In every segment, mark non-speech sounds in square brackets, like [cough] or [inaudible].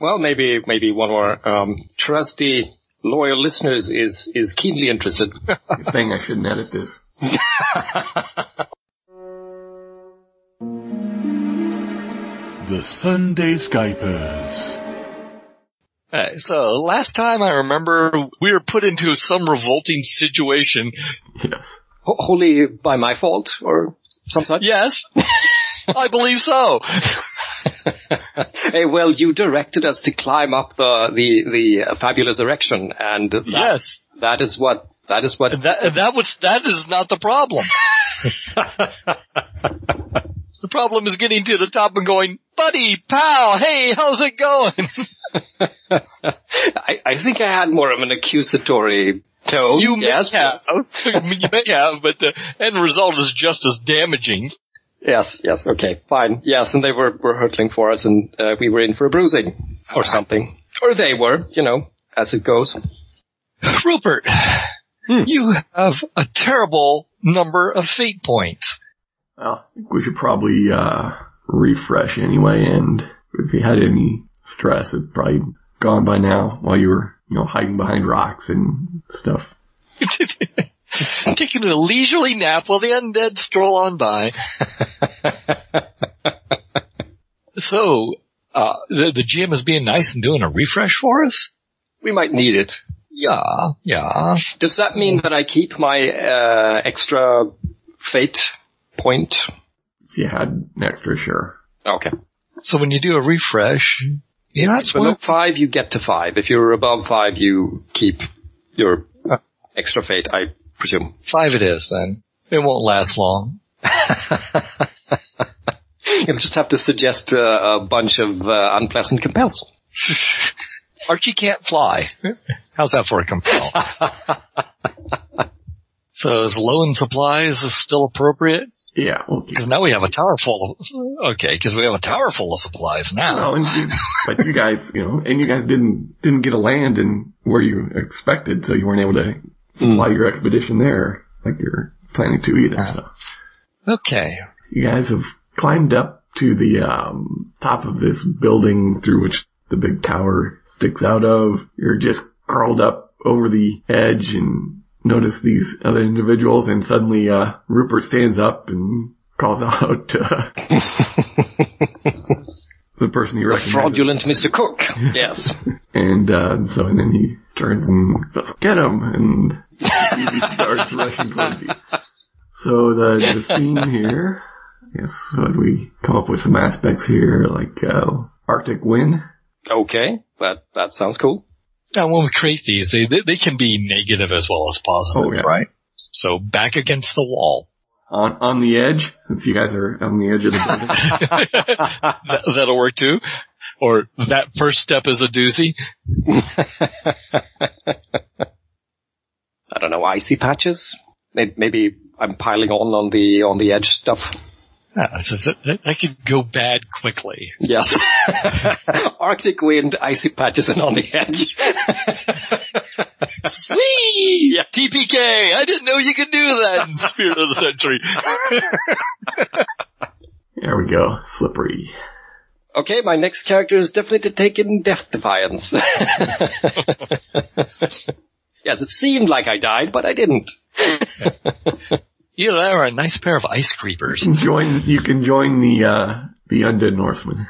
Well, maybe maybe one of our um, trusty loyal listeners is is keenly interested. [laughs] You're saying I shouldn't edit this. [laughs] The Sunday Skypers. Uh, so last time I remember we were put into some revolting situation. Yes. Ho- Wholly by my fault or some such. Yes, [laughs] I believe so. [laughs] hey, well, you directed us to climb up the the the uh, fabulous erection, and that, Yes, that is what that is what. that that was that is not the problem. [laughs] The problem is getting to the top and going, buddy, pal, hey, how's it going? [laughs] I, I think I had more of an accusatory tone. You yes, may have, you may have, but the end result is just as damaging. Yes, yes. Okay, fine. Yes, and they were were hurtling for us, and uh, we were in for a bruising or something, or they were, you know, as it goes. [sighs] Rupert, you have a terrible number of fate points. Well, I think we should probably uh, refresh anyway, and if you had any stress, it's probably gone by now while you were, you know, hiding behind rocks and stuff. [laughs] [laughs] Taking a leisurely nap while the undead stroll on by. [laughs] so, uh, the, the GM is being nice and doing a refresh for us? We might need it. Yeah, yeah. Does that mean that I keep my uh, extra fate point? If you had an extra, sure. Okay. So when you do a refresh, yeah, that's Below what, five, you get to five. If you're above five, you keep your extra fate, I presume. five it is then. It won't last long. [laughs] You'll just have to suggest uh, a bunch of uh, unpleasant compels. [laughs] Archie can't fly. How's that for a compel? [laughs] so is low in supplies is still appropriate? Yeah, Because now we have a tower full of, okay, because we have a tower full of supplies now. No, and you, but you guys, you know, and you guys didn't didn't get a land in where you expected, so you weren't able to supply your expedition there like you're planning to either. So Okay. you guys have climbed up to the um, top of this building through which the big tower sticks out of. You're just curled up over the edge and notice these other individuals, and suddenly uh, Rupert stands up and calls out uh, [laughs] the person you recognize. Fraudulent Mr. Cook. [laughs] Yes. And uh, so and then he turns and goes, get him, and he starts rushing towards you. So the, the scene here, I guess, would we come up with some aspects here, like uh, Arctic wind? okay. That that sounds cool. Now when we create these, they, they, they can be negative as well as positive, Oh, yeah. right? So back against the wall. On on the edge, [laughs] since you guys are on the edge of the building. [laughs] That, that'll work too. Or that first step is a doozy. [laughs] I don't know, icy patches? Maybe I'm piling on on the on the edge stuff. Yeah, so that, that, that could go bad quickly. Yes. Arctic wind, icy patches, and on the edge. Sweet! Yeah. TPK! I didn't know you could do that in Spirit of the Century. [laughs] there we go, slippery. okay, my next character is definitely to take in Death Defiance. [laughs] yes, it seemed like I died, but I didn't. [laughs] You know, are a nice pair of ice creepers. Join you can join the uh, the undead Norseman.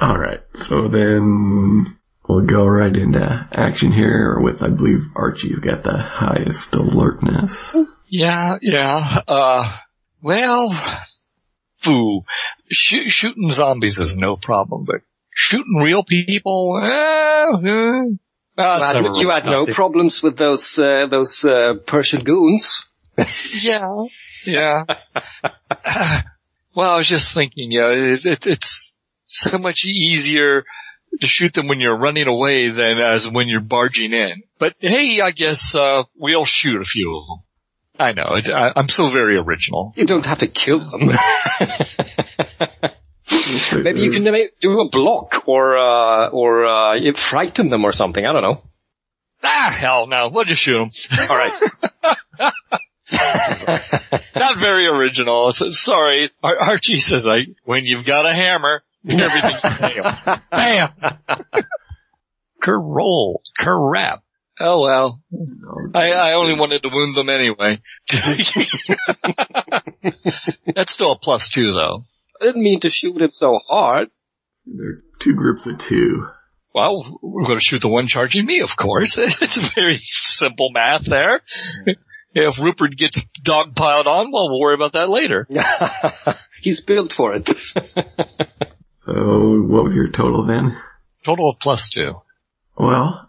All right, so then we'll go right into action here with I believe Archie's got the highest alertness. Yeah, yeah, uh, well, foo. Shoot, shooting zombies is no problem, but shooting real people, eh, eh, it's you had, you had no something. problems with those uh, those uh, Persian goons. [laughs] Yeah, yeah. [laughs] well, I was just thinking, you know, it's, it's, it's so much easier to shoot them when you're running away than as when you're barging in. But hey, I guess, uh, we'll shoot a few of them. I know, it, I, I'm so very original. You don't have to kill them. [laughs] Maybe you can ma- do a block or uh, or uh, frighten them or something. I don't know. Ah, hell no, we'll just shoot them. All right. [laughs] Not very original. So- Sorry. Ar- Archie says, I, when you've got a hammer, Everything's [laughs] bam. Bam! Roll. Crap. Oh well. Oh, I, I only wanted to wound them anyway. [laughs] That's still a plus two though. I didn't mean to shoot him so hard. There are two groups of two. Well, we're going to shoot the one charging me, of course. [laughs] It's a very simple math there. If Rupert gets dog piled on, well, we'll worry about that later. He's built for it. So what was your total then? Total of plus two. Well,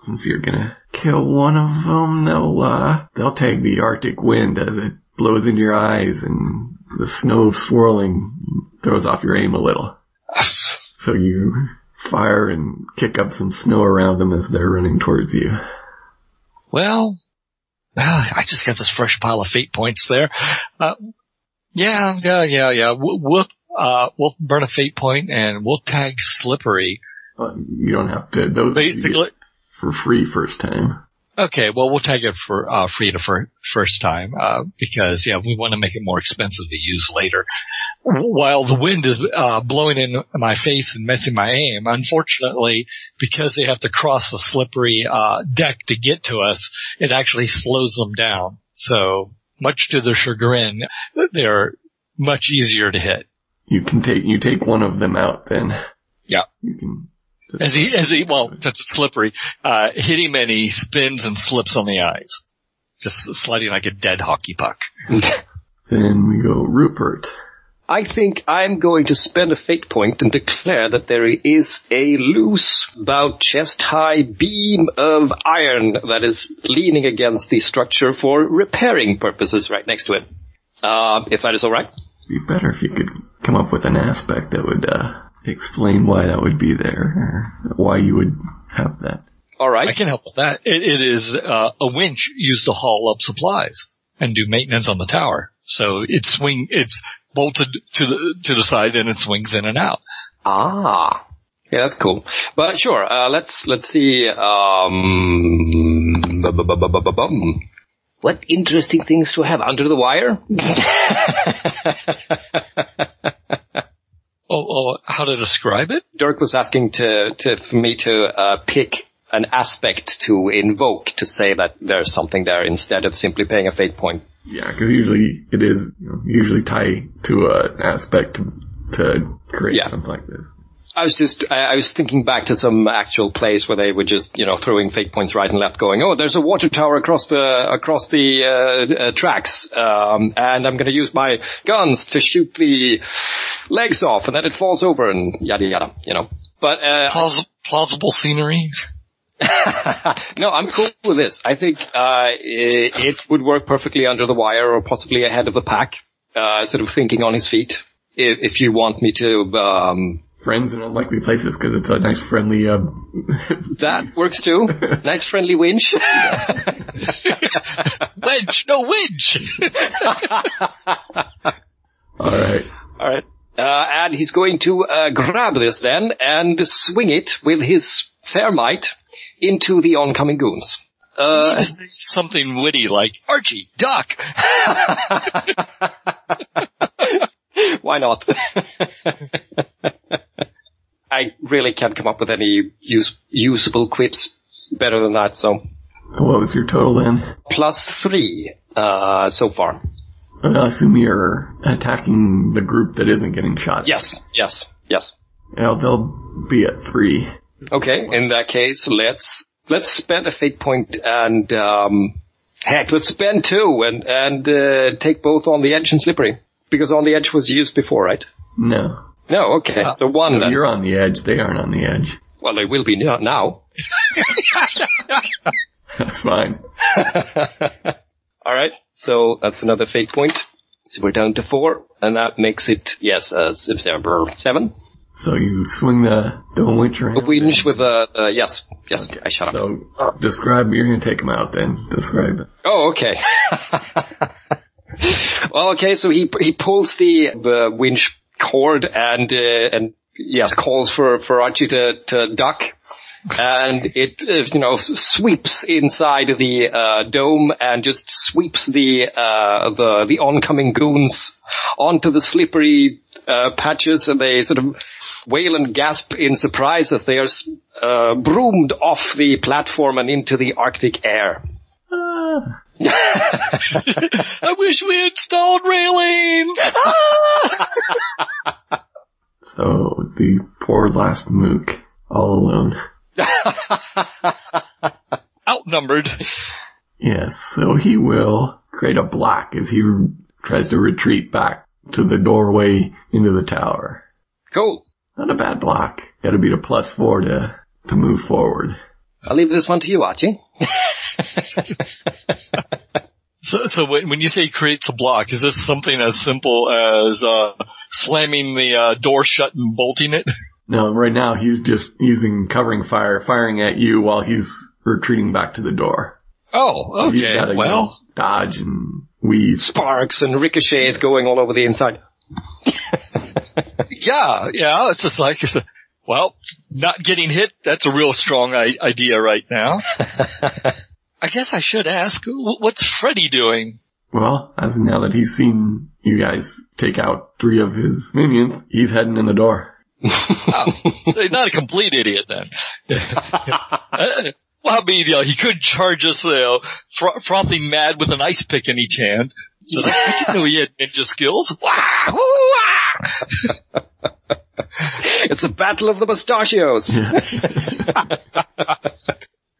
since you're gonna kill one of them, they'll, uh, they'll take the arctic wind as it blows in your eyes and the snow swirling throws off your aim a little. [laughs] So you fire and kick up some snow around them as they're running towards you. Well, ah, I just got this fresh pile of fate points there. Uh, yeah, yeah, yeah, yeah. We'll, we'll, uh, we'll burn a fate point and we'll tag Slippery. Uh, you don't have to, those Basically, for free first time. okay, well, we'll tag it for, uh, free the fir- first time, uh, because, yeah, we want to make it more expensive to use later. While the wind is, uh, blowing in my face and messing my aim, unfortunately, because they have to cross the slippery, uh, deck to get to us, it actually slows them down. So, much to their chagrin, they're much easier to hit. You can take, you take one of them out then. Yeah. You can, As he, as he, well, that's slippery. Uh, hit him and he spins and slips on the ice. Just sliding like a dead hockey puck. [laughs] then we go Rupert. I think I'm going to spend a fate point and declare that there is a loose, about chest high beam of iron that is leaning against the structure for repairing purposes right next to it. Uh, if that is alright. Be better if you could come up with an aspect that would, uh, explain why that would be there, or why you would have that. All right. I can help with that. it, it is uh, a winch used to haul up supplies and do maintenance on the tower. So it swing, it's bolted to the to the side and it swings in and out. Ah. Yeah, that's cool. But sure, uh, let's, let's see, um, what interesting things to have under the wire? [laughs] Oh, oh, how to describe it? Dirk was asking to, to, for me to, uh, pick an aspect to invoke to say that there's something there instead of simply paying a fate point. Yeah, because usually it is you know, usually tied to an aspect to, to create Yeah. something like this. I was just, I, was thinking back to some actual place where they were just, you know, throwing fate points right and left going, oh, there's a water tower across the, across the, uh, uh, tracks, um, and I'm gonna use my guns to shoot the legs off and then it falls over and yada yada, you know. But, uh, Plaus- plausible scenery. [laughs] no, I'm cool with this. I think, uh, it, it would work perfectly under the wire or possibly ahead of the pack, uh, sort of thinking on his feet. If, if you want me to, um, Friends in unlikely places because it's a nice friendly, uh, [laughs] That works too. [laughs] nice friendly winch. [laughs] Wedge, no wedge. alright. Alright. Uh, and he's going to uh, grab this then and swing it with his fair might into the oncoming goons. Uh, Say Something witty like Archie, duck. why not? I really can't come up with any use, usable quips better than that, so. What was your total then? Plus three, uh, so far. I assume you're attacking the group that isn't getting shot. Yes, yes, yes. Yeah, they'll be at three. Okay, in that case, let's let's spend a fate point and um, heck, let's spend two and and uh, take both on the edge and slippery because on the edge was used before, right? No. No, okay, so one No, you're on the edge. They aren't on the edge. Well, they will be now. now. That's fine. [laughs] All right, so that's another fate point. So we're down to four, and that makes it yes, uh, September seven. So you swing the, the winch around. A winch with a uh, yes, yes. I shut up. So uh, describe, you're gonna take him out then. Describe it. Oh, okay. [laughs] well, okay, so he he pulls the uh, winch cord and uh, and yes, calls for for Archie to to duck, and it, uh, you know, sweeps inside the uh, dome and just sweeps the uh, the the oncoming goons onto the slippery uh, patches, and they sort of wail and gasp in surprise as they are uh, broomed off the platform and into the Arctic air. I wish we installed railings. [laughs] So the poor last mook, all alone. [laughs] Outnumbered. Yes, so he will create a block as he tries to retreat back to the doorway into the tower. Cool. Not a bad block. Gotta beat a plus four to, to move forward. I'll leave this one to you, Archie. So, so when when you say creates a block, is this something as simple as uh, slamming the uh, door shut and bolting it? [laughs] No, right now he's just using covering fire, firing at you while he's retreating back to the door. Oh, So okay. gotta, you know, Well, dodge and weave. Sparks and ricochets going all over the inside. [laughs] yeah, yeah. It's just like, it's a, well, not getting hit. That's a real strong I- idea right now. [laughs] I guess I should ask, what's Freddy doing? Well, as now that he's seen you guys take out three of his minions, he's heading in the door. Oh, he's not a complete idiot then. [laughs] Uh, well, I mean, you know, he could charge us, you know, fro- frothing mad with an ice pick in each hand. So I didn't know he had ninja skills. Wah! [laughs] Wah! [laughs] It's a battle of the mustachios. [laughs]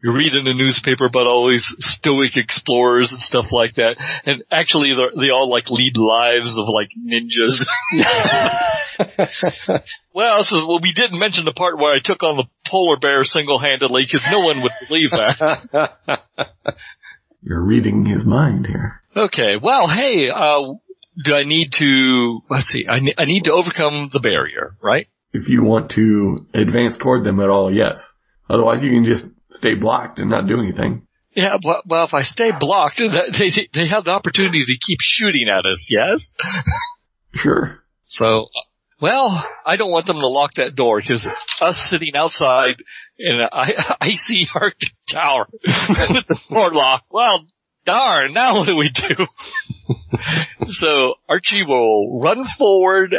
you read in the newspaper about all these stoic explorers and stuff like that, and actually they're- they all like lead lives of like ninjas. [laughs] well, this is, well, we didn't mention the part where I took on the polar bear single-handedly because no one would believe that. You're reading his mind here. Okay, well, hey, uh, do I need to, let's see, I, ne- I need to overcome the barrier, right? If you want to advance toward them at all, yes. Otherwise you can just stay blocked and not do anything. Yeah, well, well if I stay blocked, [laughs] they, they, have the opportunity to keep shooting at us, yes? [laughs] Sure. So, well, I don't want them to lock that door because us sitting outside in an I- [laughs] icy Arctic tower with the door locked, well, darn, now what do we do? [laughs] so Archie will run forward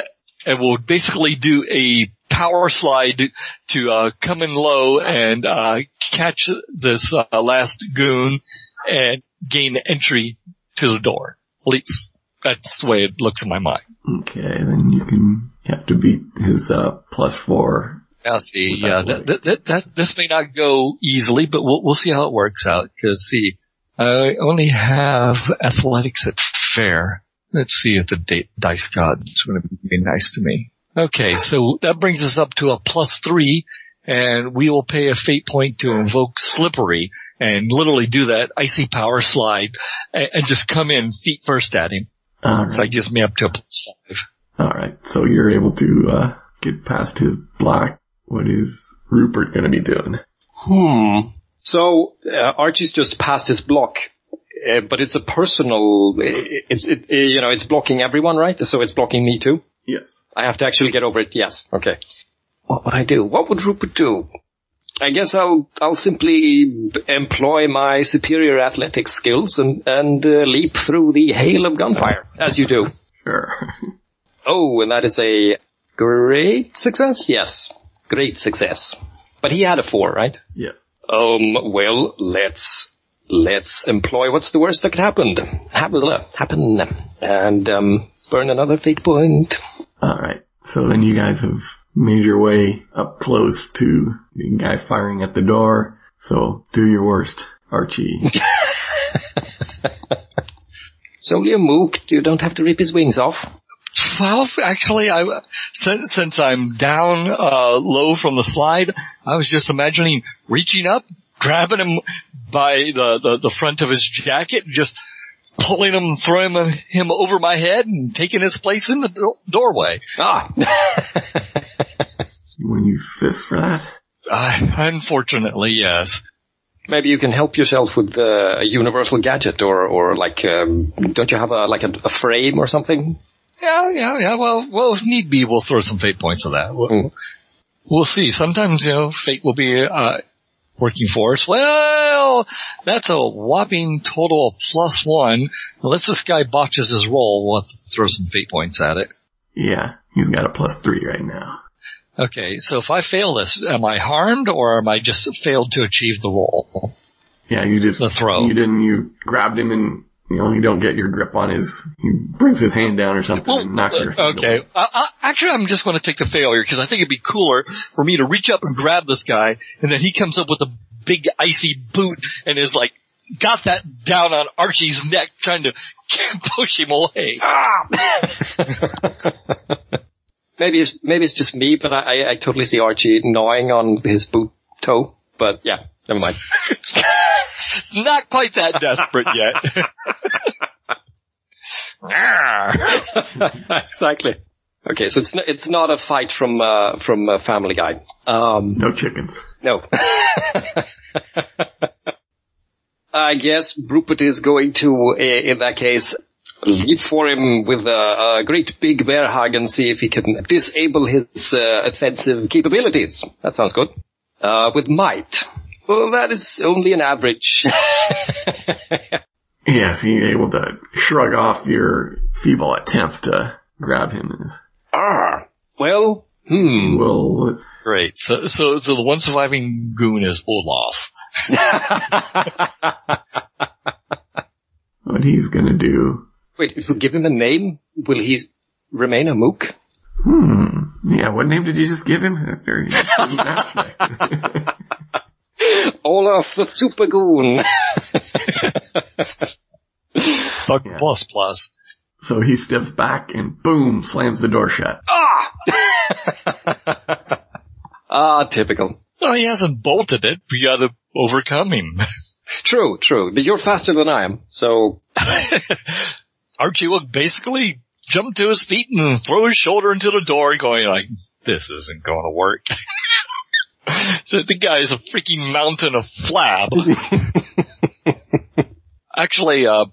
and will basically do a power slide to uh, come in low and uh, catch this uh, last goon and gain entry to the door. At least that's the way it looks in my mind. Okay, then you can have to beat his uh plus four. Now see, yeah, that, that, that, that, this may not go easily, but we'll, we'll see how it works out. Cause see, I only have athletics at fair. Let's see if the da- dice god's going to be nice to me. Okay, so that brings us up to a plus three, and we will pay a fate point to invoke slippery and literally do that icy power slide and, and just come in feet first at him. So Alright. that gives me up to a plus five. Alright, so you're able to uh get past his block. What is Rupert gonna be doing? Hmm. So uh, Archie's just passed his block, uh, but it's a personal. It's it, you know it's blocking everyone, right? So it's blocking me too. Yes. I have to actually get over it. Yes. Okay. What would I do? What would Rupert do? I guess I'll I'll simply employ my superior athletic skills and and uh, leap through the hail of gunfire as you do. [laughs] Sure. Oh, and that is a great success. Yes, great success. But he had a four, right? yes. Um, well, let's, let's employ what's the worst that could happen. Happen, happen, and, um, burn another fate point. Alright. So then you guys have made your way up close to the guy firing at the door. So do your worst, Archie. It's only a mook. You don't have to rip his wings off. Well, actually, I since since I'm down uh, low from the slide, I was just imagining reaching up, grabbing him by the the, the front of his jacket, just pulling him, throwing him, him over my head, and taking his place in the do- doorway. Ah. [laughs] you want to use fists for that? Uh, unfortunately, yes. Maybe you can help yourself with uh, a universal gadget or, or like, um, don't you have a, like a, a frame or something? Yeah, yeah, yeah. Well, well, if need be, we'll throw some fate points of that. We'll, Mm. we'll see. Sometimes, you know, fate will be uh, working us. Well, that's a whopping total of plus one. Unless this guy botches his roll, we'll have to throw some fate points at it. Yeah, he's got a plus three right now. Okay, so if I fail this, am I harmed or am I just failed to achieve the roll? Yeah, you just The throw. You didn't. You grabbed him and you know you don't get your grip on his. He brings his hand down or something and knocks your. hand okay. away. Uh, uh, actually, I'm just going to take the failure because I think it'd be cooler for me to reach up and grab this guy, and then he comes up with a big icy boot and is like got that down on Archie's neck, trying to [laughs] push him away. [laughs] maybe it's, maybe it's just me, but I, I, I totally see Archie gnawing on his boot toe. But yeah, never mind. [laughs] Not quite that [laughs] desperate yet. [laughs] exactly. Okay, so it's n- it's not a fight from uh, from uh, Family Guy. Um, No chickens. no. I guess Rupert is going to, uh, in that case, leap for him with a, a great big bear hug and see if he can disable his uh, offensive capabilities. That sounds good. Uh, with might. Well, that is only an average. [laughs] Yes, he's able to shrug off your feeble attempts to grab him. Ah, well, hmm. well, let's, Great. So, so, so the one surviving goon is Olaf. [laughs] what he's gonna do? Wait, if we give him a name, will he remain a mook? Hmm. Yeah. What name did you just give him? That's very interesting aspect. [laughs] [laughs] Olaf the Super Goon. [laughs] Thug plus plus. so he steps back and boom, slams the door shut. ah, [laughs] ah, typical. Oh, he hasn't bolted it. We gotta overcome him. True, true. But you're faster than I am, so Archie will basically jump to his feet and throw his shoulder into the door going like, this isn't gonna work. [laughs] so the guy is a freaking mountain of flab. [laughs] Actually, uh,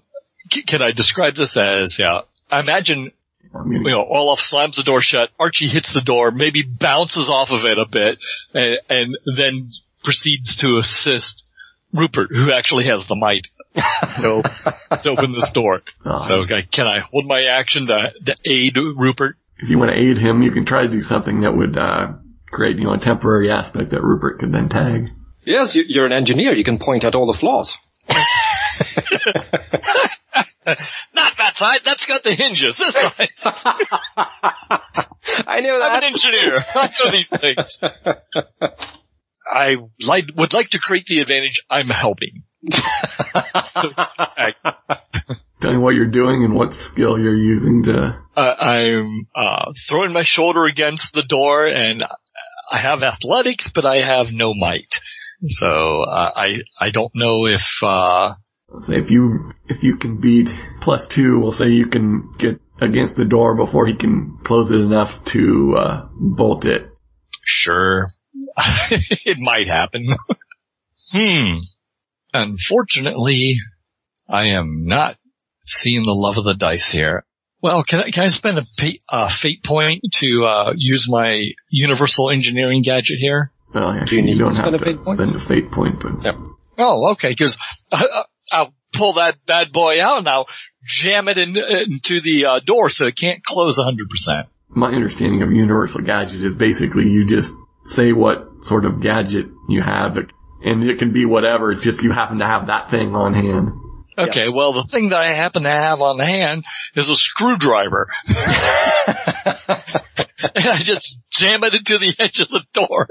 c- can I describe this as, yeah, I imagine you know, Olaf slams the door shut. Archie hits the door, maybe bounces off of it a bit, and, and then proceeds to assist Rupert, who actually has the might to, to open this door. [laughs] Oh. So, can I hold my action to, to aid Rupert? if you want to aid him, you can try to do something that would uh, create, you know, a temporary aspect that Rupert could then tag. yes, you- you're an engineer. You can point out all the flaws. [laughs] Not that side. That's got the hinges. This side. I knew that. I'm an engineer. I know these things. [laughs] I like, would like to create the advantage. I'm helping. So, I, Tell me what you're doing and what skill you're using to. uh, I'm uh, throwing my shoulder against the door, and I have athletics, but I have no might. So uh, I I don't know if uh, Say if you if you can beat plus two, we'll say you can get against the door before he can close it enough to uh, bolt it. sure [laughs] it might happen. hmm. Unfortunately, I am not seeing the love of the dice here. Well, can I can I spend a pa- uh, fate point to uh, use my universal engineering gadget here? Well, actually, you, need don't to have spend a to fate point? spend a fate point, but Yep. Oh, okay, because I'll pull that bad boy out and I'll jam it in, into the uh, door so it can't close 100%. my understanding of universal gadget is basically you just say what sort of gadget you have, and it can be whatever. It's just you happen to have that thing on hand. Okay, well, the thing that I happen to have on hand is a screwdriver. [laughs] and I just jam it into the edge of the door.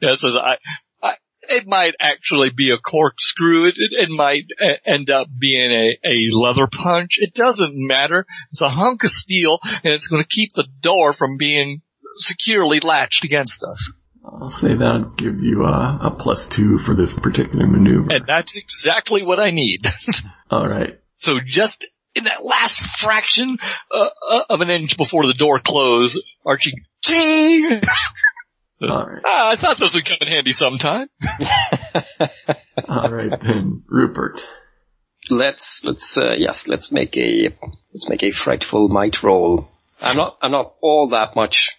Yeah, so I, I, it might actually be a corkscrew. It, it, it might end up being a, a leather punch. It doesn't matter. It's a hunk of steel and it's going to keep the door from being securely latched against us. I'll say that'll give you a, a plus two for this particular maneuver. And that's exactly what I need. [laughs] All right. So just in that last fraction uh, uh, of an inch before the door closed, Archie, ting! [laughs] All right. Ah, I thought those would come in handy sometime. [laughs] All right then, Rupert. let's let's uh, yes, let's make a let's make a frightful might roll. I'm not I'm not all that much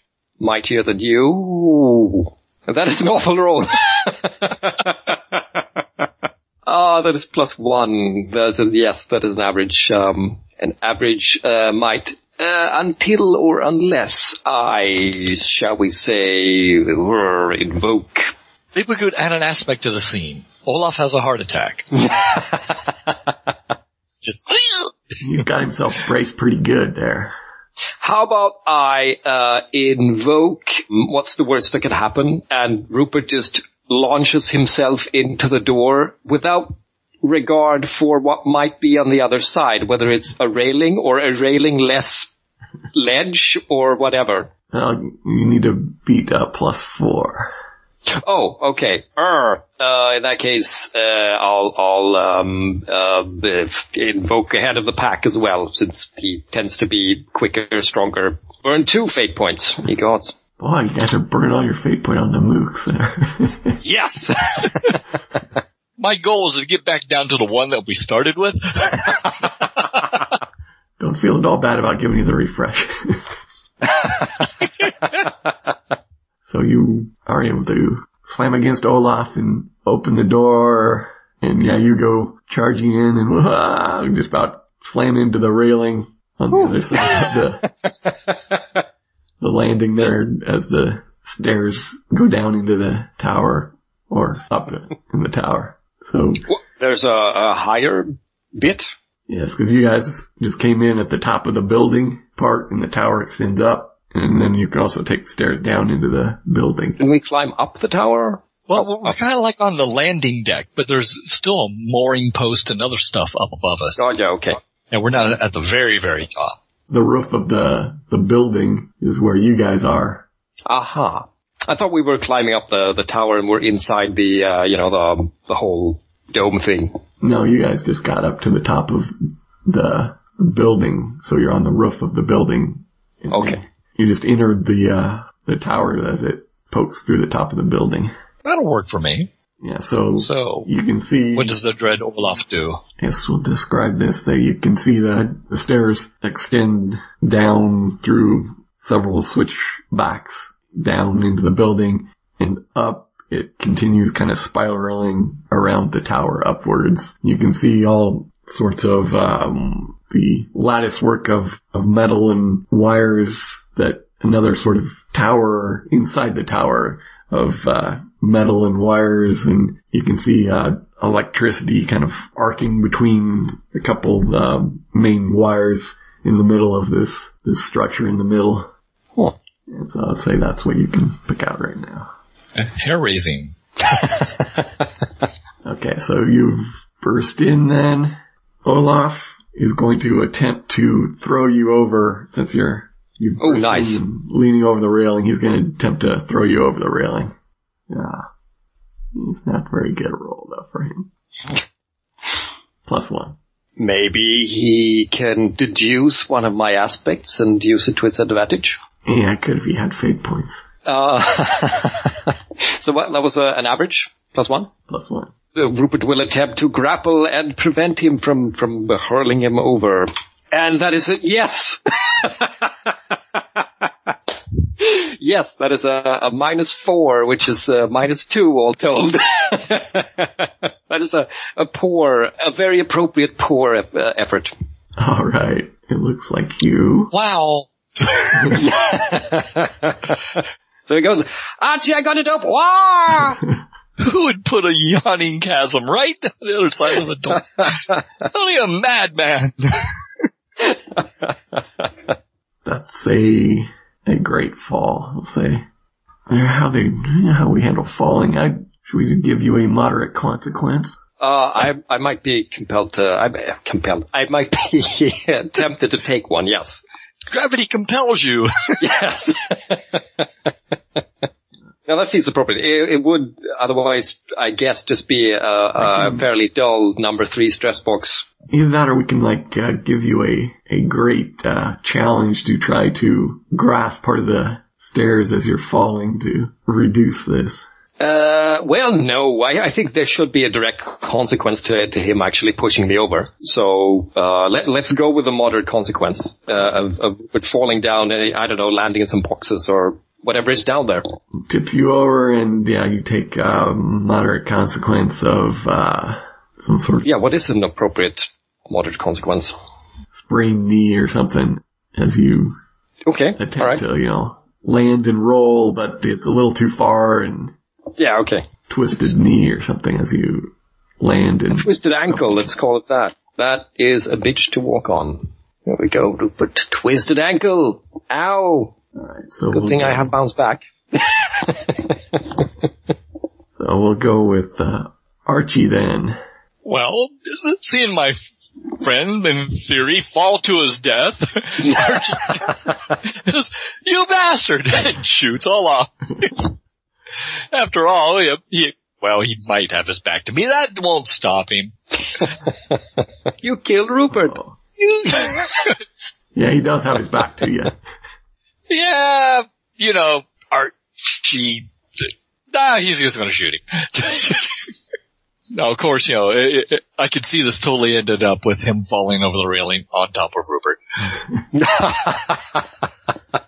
mightier than you. That is an awful roll. [laughs] Ah, that is plus one. That's a, yes, that is an average, um, an average, uh, might, uh, until or unless I, shall we say, invoke. Maybe we could add an aspect to the scene. Olaf has a heart attack. [laughs] Just, He's got himself braced pretty good there. How about I, uh, invoke, what's the worst that could happen? And Rupert just launches himself into the door without regard for what might be on the other side, whether it's a railing or a railing less ledge or whatever. Uh, you need to beat a plus four. Oh, okay. Er, uh, in that case, uh, I'll, I'll, um, uh, invoke ahead of the pack as well, since he tends to be quicker, stronger. Burn two fate points, ye gods. Boy, you guys are burning all your fate point on the mooks there. [laughs] Yes! [laughs] my goal is to get back down to the one that we started with. [laughs] Don't feel at all bad about giving you the refresh. So you are able to slam against Olaf and open the door, and yeah, you go charging in and wah, just about slam into the railing on the other side of the, [laughs] the landing there as the stairs go down into the tower or up in the tower. So There's a, a higher bit. Yes, because you guys just came in at the top of the building part and the tower extends up. And then you can also take stairs down into the building. Can we climb up the tower? well, we're kind of like on the landing deck, but there's still a mooring post and other stuff up above us. Oh yeah, okay. And we're not at the very, very top. The roof of the, the building is where you guys are. Aha. I thought we were climbing up the, the tower and we're inside the, uh, you know, the, the whole dome thing. No, you guys just got up to the top of the, the building. So you're on the roof of the building. And Okay. You just entered the, uh, the tower as it pokes through the top of the building. That'll work for me. Yeah, so, So, you can see. what does the dread Olaf do? Yes, we'll describe this. That you can see that the stairs extend down through several switchbacks down into the building and up. It continues kind of spiraling around the tower upwards. You can see all sorts of um, the lattice work of, of metal and wires that another sort of tower inside the tower of uh, metal and wires, and you can see uh, electricity kind of arcing between a couple uh, main wires in the middle of this this structure in the middle. Huh. And so I'd say that's what you can pick out right now. Hair raising. [laughs] Okay, so you've burst in then. Olaf is going to attempt to throw you over since you're you've Oh, nice. in leaning over the railing. He's going to attempt to throw you over the railing. Yeah, it's not very good a roll though for him. [laughs] Plus one. Maybe he can deduce one of my aspects and use it to his advantage. Yeah, I could if he had fate points. Uh, [laughs] so what, that was uh, an average? Plus one? Plus one. Uh, Rupert will attempt to grapple and prevent him from, from hurling him over. And that is a yes! [laughs] yes, that is a, a minus four, which is a minus two all told. [laughs] that is a, a poor, a very appropriate poor uh, effort. All right. It looks like you. Wow. [laughs] So he goes, Archie, I got it up! Wah! [laughs] Who would put a yawning chasm right down the other side of the door? [laughs] Only a madman. [laughs] That's a a great fall. I'll say. How they how we handle falling. I should we give you a moderate consequence? Uh, I, I might be compelled to, I'm uh, compelled, I might be tempted to take one, yes. Gravity compels you. Yes. Now that feels appropriate. It, it would otherwise, I guess, just be a, a fairly dull number three stress box. Either that, or we can like uh, give you a a great uh, challenge to try to grasp part of the stairs as you're falling to reduce this. Uh, well, no, I, I think there should be a direct consequence to to him actually pushing me over. So, uh, let, let's go with a moderate consequence, uh, of, of with falling down, uh, I don't know, landing in some boxes or, whatever is down there. Tips you over and yeah, you take um, moderate consequence of uh, some sort of Yeah, what is an appropriate moderate consequence? sprained knee or something as you Okay, attempt all right. to, you know, land and roll, but it's a little too far and Yeah, okay. twisted knee or something as you land and Twisted ankle, let's call it that. That is a bitch to walk on. There we go, Rupert. Twisted ankle. Ow. Alright, so Good we'll thing go, I have bounced back. [laughs] so we'll go with uh, Archie then. Well, seeing my friend, in theory, fall to his death, [laughs] Archie says, you bastard, [laughs] and shoots Olaf. After all, he, he, well, he might have his back to me. That won't stop him. you killed Rupert. Yeah, he does have his back to you. Yeah, you know, Archie, nah, he's just gonna shoot him. [laughs] no, of course, you know, it, it, I could see this totally ended up with him falling over the railing on top of Rupert. [laughs]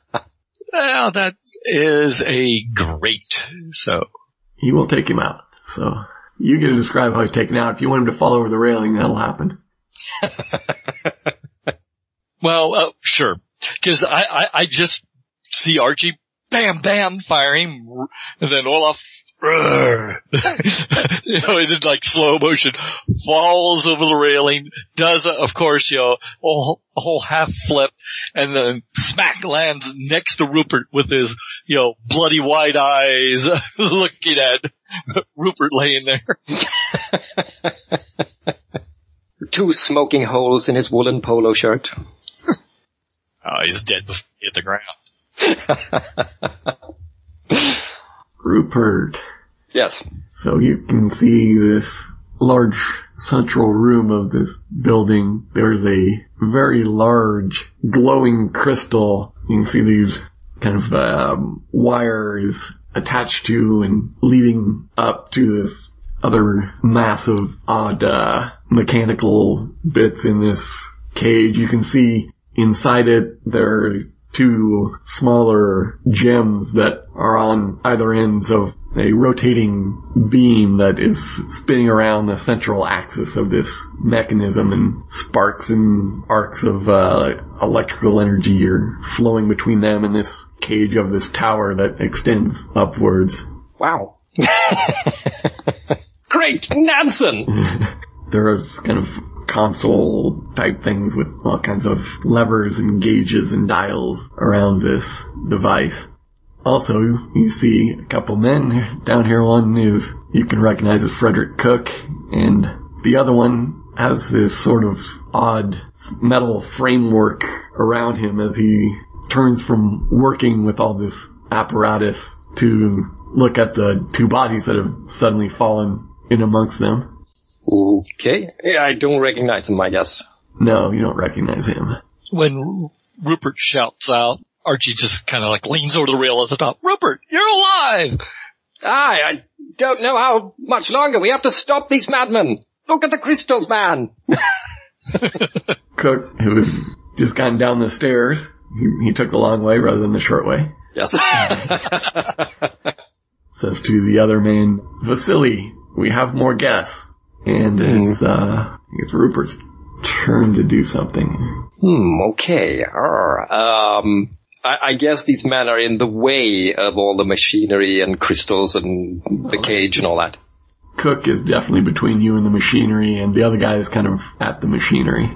Well, that is a great, so. He will take him out. So you get to describe how he's taken out. If you want him to fall over the railing, that'll happen. [laughs] Well, uh, sure. Cause I, I, I just see Archie, bam, bam, firing, and then Olaf, [laughs] you know, in like slow motion, falls over the railing, does, of course, you know, a whole, a whole half flip, and then smack lands next to Rupert with his, you know, bloody wide eyes [laughs] looking at [laughs] Rupert laying there. Two smoking holes in his woolen polo shirt. Oh, he's dead before he hit the ground. [laughs] Rupert. Yes. So you can see this large central room of this building. There's a very large glowing crystal. You can see these kind of um, wires attached to and leading up to this other massive odd uh, mechanical bits in this cage. You can see inside it there are two smaller gems that are on either ends of a rotating beam that is spinning around the central axis of this mechanism and sparks and arcs of uh, electrical energy are flowing between them and this cage of this tower that extends upwards. Wow. [laughs] Great, Nansen! [laughs] There's kind of console type things with all kinds of levers and gauges and dials around this device. Also, you see a couple men down here. One is you can recognize as Frederick Cook, and the other one has this sort of odd metal framework around him as he turns from working with all this apparatus to look at the two bodies that have suddenly fallen in amongst them. Okay. Yeah, I don't recognize him, I guess. No, you don't recognize him. When Rupert shouts out, Archie just kind of like leans over the rail at the top. Rupert, you're alive! I, I don't know how much longer. We have to stop these madmen. Look at the crystals, man. [laughs] Cook, who has just gotten down the stairs, he, he took the long way rather than the short way, Yes. [laughs] says to the other man, Vasily, we have more guests. And it's, uh, it's Rupert's turn to do something. hmm, okay. Arr. Um, I, I guess these men are in the way of all the machinery and crystals and the cage and all that. Cook is definitely between you and the machinery, and the other guy is kind of at the machinery.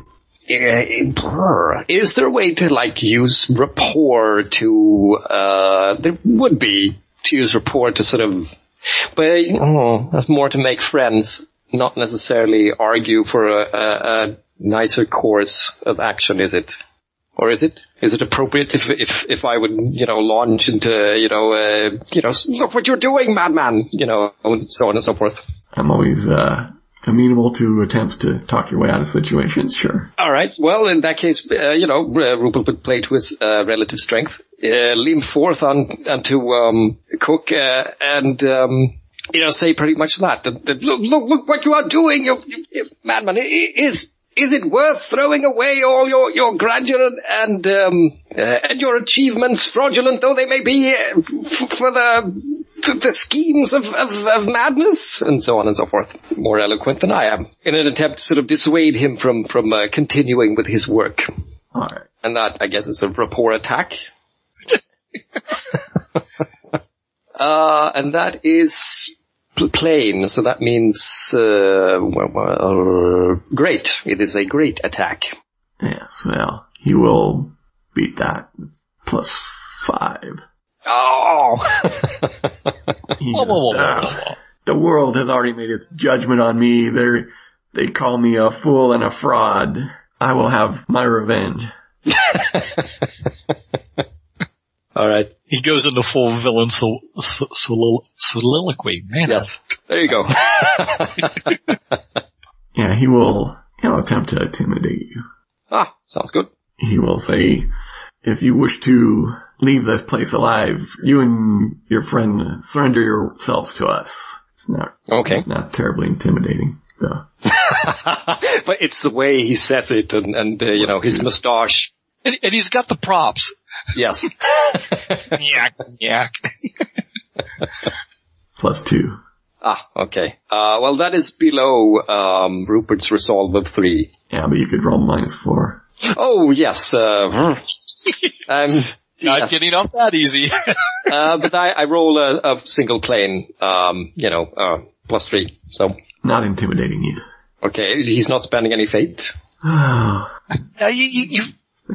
Uh. Is there a way to like use rapport to, uh, there would be to use rapport to sort of, but oh, that's more to make friends, not necessarily argue for a, a, a nicer course of action, is it? Or is it? Is it appropriate if, if, if I would, you know, launch into, you know, uh, you know, look what you're doing, madman, you know, and so on and so forth. I'm always, uh, amenable to attempts to talk your way out of situations, sure. All right. Well, in that case, uh, you know, uh, Rupert would play to his uh, relative strength, uh, lean forth on onto um, Cook, uh, and um, you know, say pretty much that. look, look, look what you are doing, you, you, you madman! Is is it worth throwing away all your, your grandeur and, um, uh, and your achievements, fraudulent though they may be, uh, f- for the, for the schemes of, of, of madness? And so on and so forth. More eloquent than I am. In an attempt to sort of dissuade him from, from, uh, continuing with his work. Alright. And that, I guess, is a rapport attack. [laughs] [laughs] uh, and that is pl- plain, so that means, uh, well, well, great. It is a great attack. Yes, well, he will beat that with plus five. Oh! [laughs] He Whoa, whoa, whoa. the world has already made its judgment on me. They they call me a fool and a fraud. I will have my revenge. [laughs] Alright. He goes into full villain sol- sol- solil- soliloquy. Man, Yes. There you go. [laughs] Yeah, he will he'll attempt to intimidate you. ah, sounds good. He will say, if you wish to leave this place alive, you and your friend surrender yourselves to us. It's not Okay. it's not terribly intimidating, though. [laughs] but it's the way he says it and, and uh, you know, his mustache. And, and he's got the props. Yes. [laughs] Yak, yak. Plus two. ah, okay. Uh, well, that is below, um, Rupert's resolve of three. Yeah, but you could roll minus four. Oh, yes, uh, um, [laughs] Not yes. getting off that easy. [laughs] uh, but I, I roll a, a single plane, um, you know, uh, plus three. So, Not intimidating you. okay, he's not spending any fate. Oh, [sighs] Uh, you, you, you,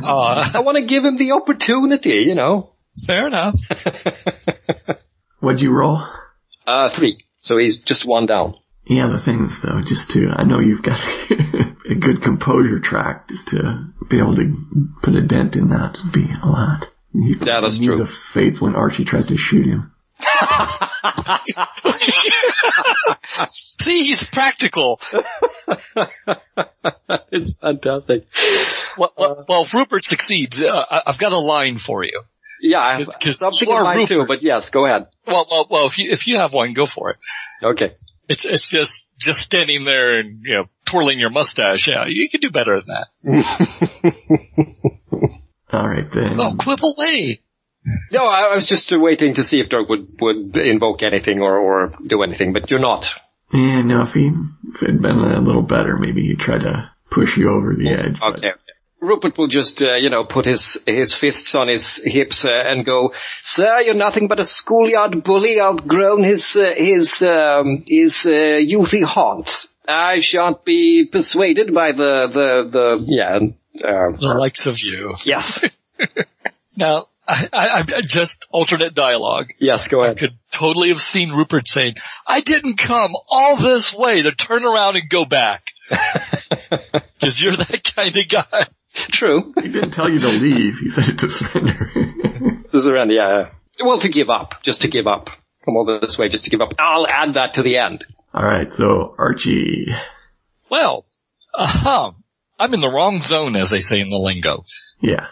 uh, I want to give him the opportunity, you know. fair enough. [laughs] what'd you roll? Uh, three. So he's just one down. Yeah, the things though, just to, I know you've got [laughs] a good composure track, just to be able to put a dent in that would be a lot. You Yeah, that's true. the faith when Archie tries to shoot him. [laughs] See, he's practical. [laughs] it's fantastic. Well, well, well, if Rupert succeeds, uh, I- I've got a line for you. Yeah, I have 'Cause- 'cause something in are mind too, but yes, go ahead. Well, well, well, if you, if you have one, go for it. Okay. It's, it's just, just standing there and, you know, twirling your mustache. Yeah, you can do better than that. [laughs] Alright then. Oh, quip away. No, I, I was just uh, waiting to see if Dirk would, would invoke anything or, or do anything, but you're not. Yeah, no, if he, if it had been a little better, maybe he'd try to push you over the edge. but- Rupert will just, uh, you know, put his his fists on his hips uh, and go, "Sir, you're nothing but a schoolyard bully, outgrown his uh, his um, his uh, youthy haunts. I shan't be persuaded by the the the yeah." Uh, The likes of you. yes, [laughs] Now, I, I, I just alternate dialogue. yes, go ahead. I could totally have seen Rupert saying, I didn't come all this way to turn around and go back. [laughs] Cause you're that kind of guy. True. He didn't tell you to leave, he said it to surrender. This is around, yeah. Well, to give up, just to give up. Come all this way, just to give up. I'll add that to the end. Alright, so Archie, Well, uh-huh. I'm in the wrong zone, as they say in the lingo. yeah.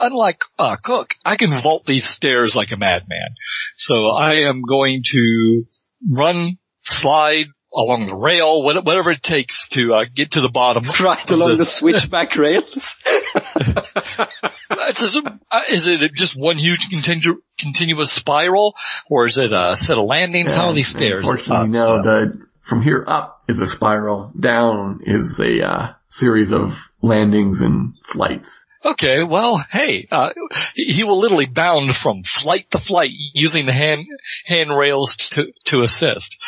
Unlike uh, Cook, I can vault these stairs like a madman. So I am going to run, slide along the rail, whatever it takes to uh, get to the bottom. Right of along the switchback [laughs] rails. It's just, uh, is it just one huge continu- continuous spiral, or is it a set of landings? How are these stairs? Unfortunately, Uh, no, the, from here up is a spiral, down is a, uh, series of landings and flights. Okay, well, hey, uh, he will literally bound from flight to flight using the hand handrails to to assist.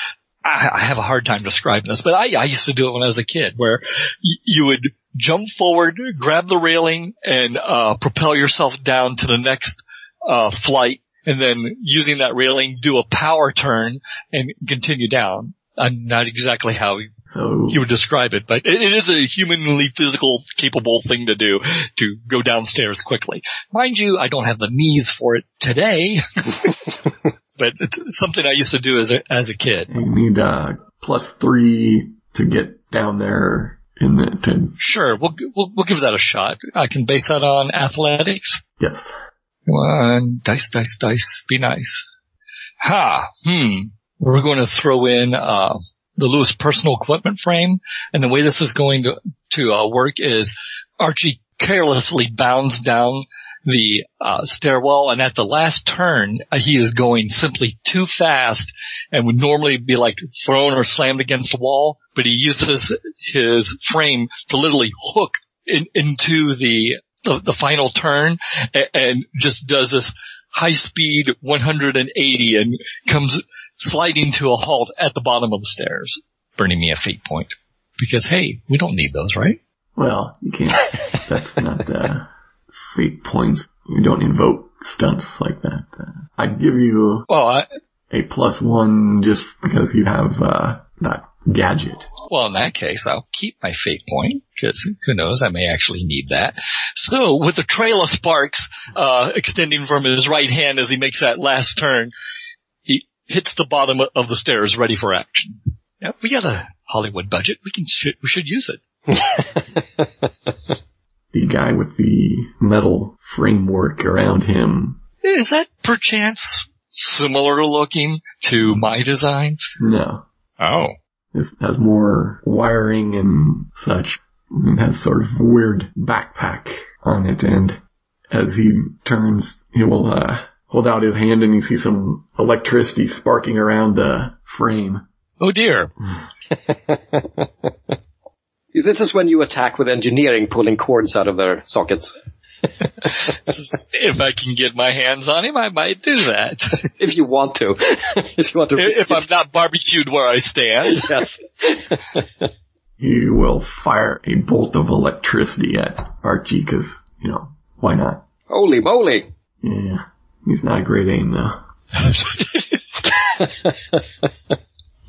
I, I have a hard time describing this, but I, I used to do it when I was a kid, where y- you would jump forward, grab the railing, and uh, propel yourself down to the next uh, flight, and then using that railing, do a power turn and continue down. I'm not exactly how So, you would describe it, but it, it is a humanly physical capable thing to do to go downstairs quickly. Mind you, I don't have the knees for it today, [laughs] but it's something I used to do as a, as a kid. you need, uh, plus three to get down there in the, to, Sure, we'll, we'll, we'll give that a shot. I can base that on athletics. yes. Come on, dice, dice, dice, be nice. Ha, hmm. We're going to throw in, uh, the Lewis personal equipment frame. And the way this is going to, to uh, work is Archie carelessly bounds down the uh, stairwell and at the last turn uh, he is going simply too fast and would normally be like thrown or slammed against a wall but he uses his frame to literally hook in, into the, the, the final turn and, and just does this high speed 180 and comes sliding to a halt at the bottom of the stairs, burning me a fate point. Because hey, we don't need those, right? Well, you can't. That's not uh, fate points. You don't invoke stunts like that. Uh, I'd give you Well, I, a plus one just because you have uh, that gadget. well, in that case, I'll keep my fate point because who knows, I may actually need that. So, with a trail of sparks uh, extending from his right hand as he makes that last turn, hits the bottom of the stairs, ready for action. Yeah, we got a Hollywood budget. We can sh- we should use it. [laughs] The guy with the metal framework around him. Is that perchance similar looking to my design? No, Oh. this has more wiring and such. It has sort of weird backpack on it, and as he turns, he will uh, hold out his hand, and you see some electricity sparking around the frame. Oh dear. [laughs] This is when you attack with engineering, pulling cords out of their sockets. [laughs] if I can get my hands on him, I might do that. [laughs] If you want to. if you want to. if I'm not barbecued where I stand. Yes. He will fire a bolt of electricity at Archie, because you know why not? Holy moly. Yeah, he's not a great aim though. [laughs]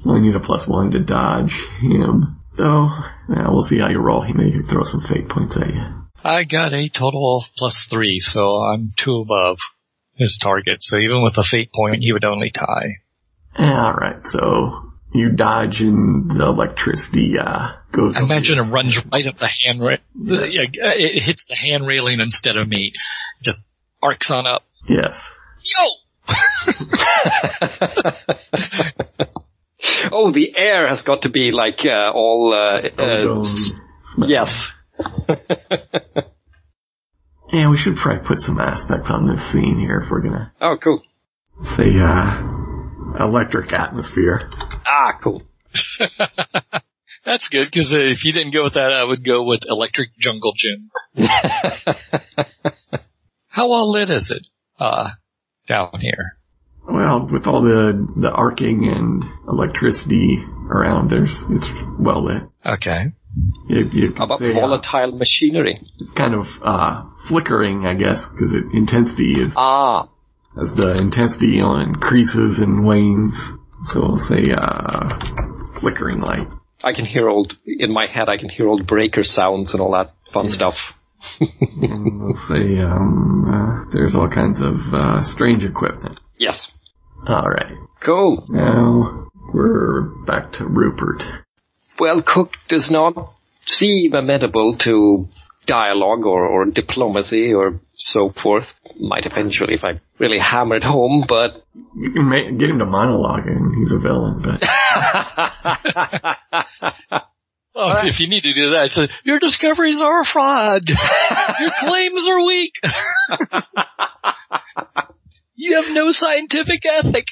Only need a plus one to dodge him. Though, yeah, we'll see how you roll. He may throw some fate points at you. I got a total of plus three, so I'm two above his target. So even with a fate point, he would only tie. Alright, so you dodge and the electricity, uh, goes. I imagine it runs right up the handrail. Yeah, it hits the hand railing instead of me. Just arcs on up. Yes. Yo! [laughs] oh, the air has got to be like uh, all. Uh, uh, Ozone s- smell. yes. [laughs] Yeah, we should probably put some aspects on this scene here if we're gonna Oh, cool. say, uh, electric atmosphere. Ah, cool. [laughs] That's good, because if you didn't go with that, I would go with Electric Jungle Gym. How well lit is it, uh, down here? Well, with all the, the arcing and electricity around, there's, it's well lit. Okay. You, you How about say, uh, volatile machinery? it's kind of, uh, flickering, I guess, because it, intensity is, Ah, as the intensity you know, increases and wanes. So we'll say, uh, flickering light. I can hear old, in my head I can hear old breaker sounds and all that fun stuff. And we'll say, um, uh, there's all kinds of, uh, strange equipment. Yes. Alright. Cool. Now, we're back to Rupert. Well, Cook does not seem amenable to dialogue or, or diplomacy or so forth. Might eventually if I really hammer it home, but You can make, get him to monologue and he's a villain, but [laughs] Well, if you need to do that, your discoveries are a fraud. [laughs] your claims are weak. [laughs] you have no scientific ethic.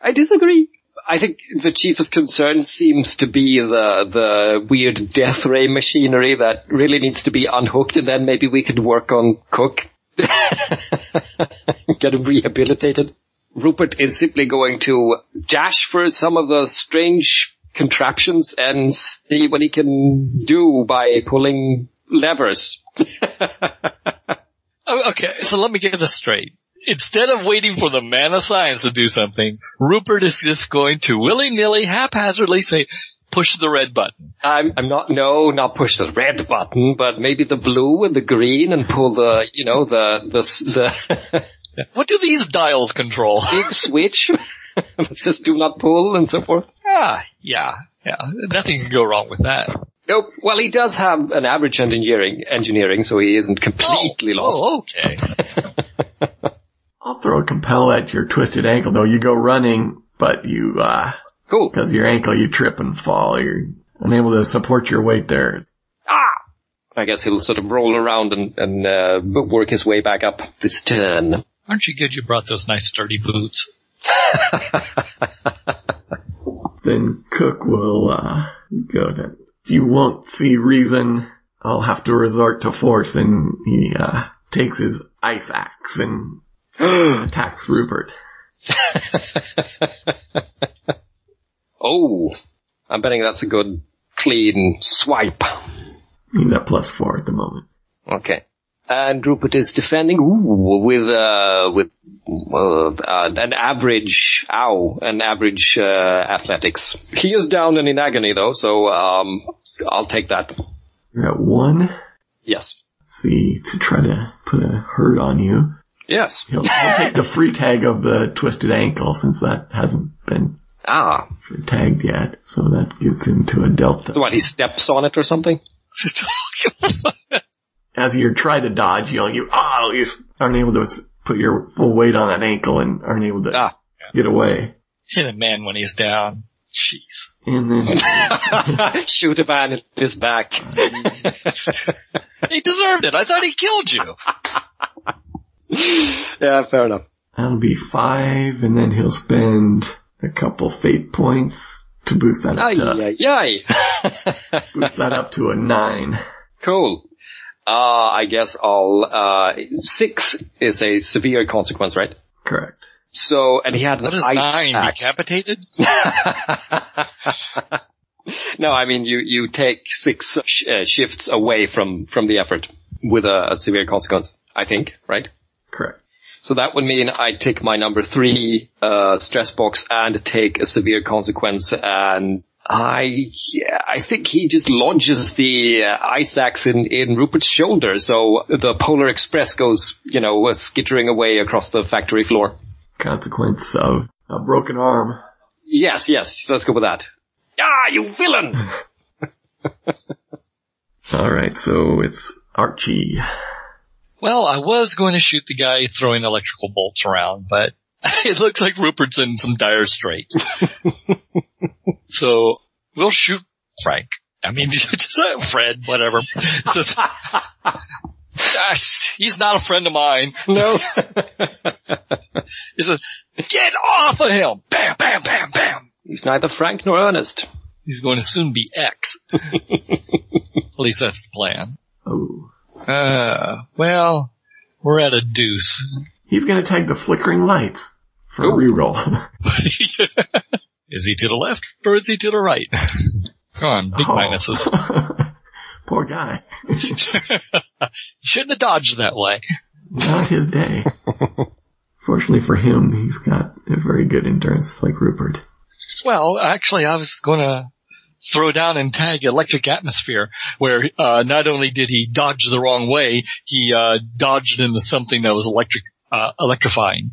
I disagree. I think the chiefest concern seems to be the the weird death ray machinery that really needs to be unhooked, and then maybe we could work on Cook, [laughs] get him rehabilitated. Rupert is simply going to dash for some of the strange contraptions and see what he can do by pulling levers. [laughs] Oh, okay, so let me get this straight. Instead of waiting for the man of science to do something, Rupert is just going to willy-nilly, haphazardly say, push the red button. I'm, I'm not, no, not push the red button, but maybe the blue and the green and pull the, you know, the, the, the [laughs] What do these dials control? big switch [laughs] that says do not pull and so forth. ah, yeah, yeah. Nothing can go wrong with that. Nope. Well, he does have an average engineering, engineering, so he isn't completely lost. Oh, okay. [laughs] I'll throw a compel at your twisted ankle though. You go running, but you, uh, Cool. Because your ankle, you trip and fall. You're unable to support your weight there. Ah! I guess he'll sort of roll around and, and uh, work his way back up this turn. Aren't you good you brought those nice sturdy boots? [laughs] Then Cook will uh, go then. If you won't see reason, I'll have to resort to force, and he uh, takes his ice axe and [gasps] attacks Rupert. [laughs] oh, I'm betting that's a good clean swipe. He's at plus four at the moment. Okay. And Rupert is defending ooh, with uh, with uh, an average ow, an average uh, athletics. He is down and in agony though, so um, I'll take that. You're at one. Yes. See, to try to put a hurt on you. Yes. He'll, he'll take the free tag of the twisted ankle since that hasn't been Ah. tagged yet. So that gets him to a delta. What, he steps on it or something? [laughs] [laughs] As you try to dodge, you know, you, oh, you aren't able to put your full weight on that ankle and aren't able to Ah. get away. Hit a man when he's down. Jeez. And then [laughs] [laughs] Shoot a man in his back. [laughs] He deserved it. I thought he killed you. yeah, fair enough. that'll be five, and then he'll spend a couple fate points to boost that up Ay, to, ay, ay. boost that up to a nine. Cool. Uh, I guess I'll, uh, six is a severe consequence, right? Correct. So, and he had an What is ice nine? axe. Decapitated? [laughs] no, I mean, you, you take six sh- uh, shifts away from, from the effort with a, a severe consequence, I think, right? Correct. So that would mean I take my number three, uh, stress box and take a severe consequence and I, I think he just launches the uh, ice axe in, in Rupert's shoulder. So the Polar Express goes, you know, uh, skittering away across the factory floor. Consequence of a broken arm. Yes, yes, let's go with that. Ah, you villain! [laughs] Alright, so it's Archie. Well, I was going to shoot the guy throwing electrical bolts around, but [laughs] it looks like Rupert's in some dire straits. [laughs] so we'll shoot Frank. I mean, [laughs] just uh, Fred, whatever. So, uh, he's not a friend of mine. No. He says, "Get off of him!" Bam, bam, bam, bam. He's neither Frank nor Ernest. He's going to soon be X. At least that's the plan. Oh. Uh, well, we're at a deuce. He's gonna tag the flickering lights for a reroll. [laughs] [laughs] Is he to the left or is he to the right? [laughs] Come on, big Oh. minuses. Poor guy. Shouldn't have dodged that way. Not his day. Fortunately for him, he's got a very good endurance like Rupert. Well, actually, I was going to throw down and tag electric atmosphere, where uh, not only did he dodge the wrong way, he uh, dodged into something that was electric, uh, electrifying.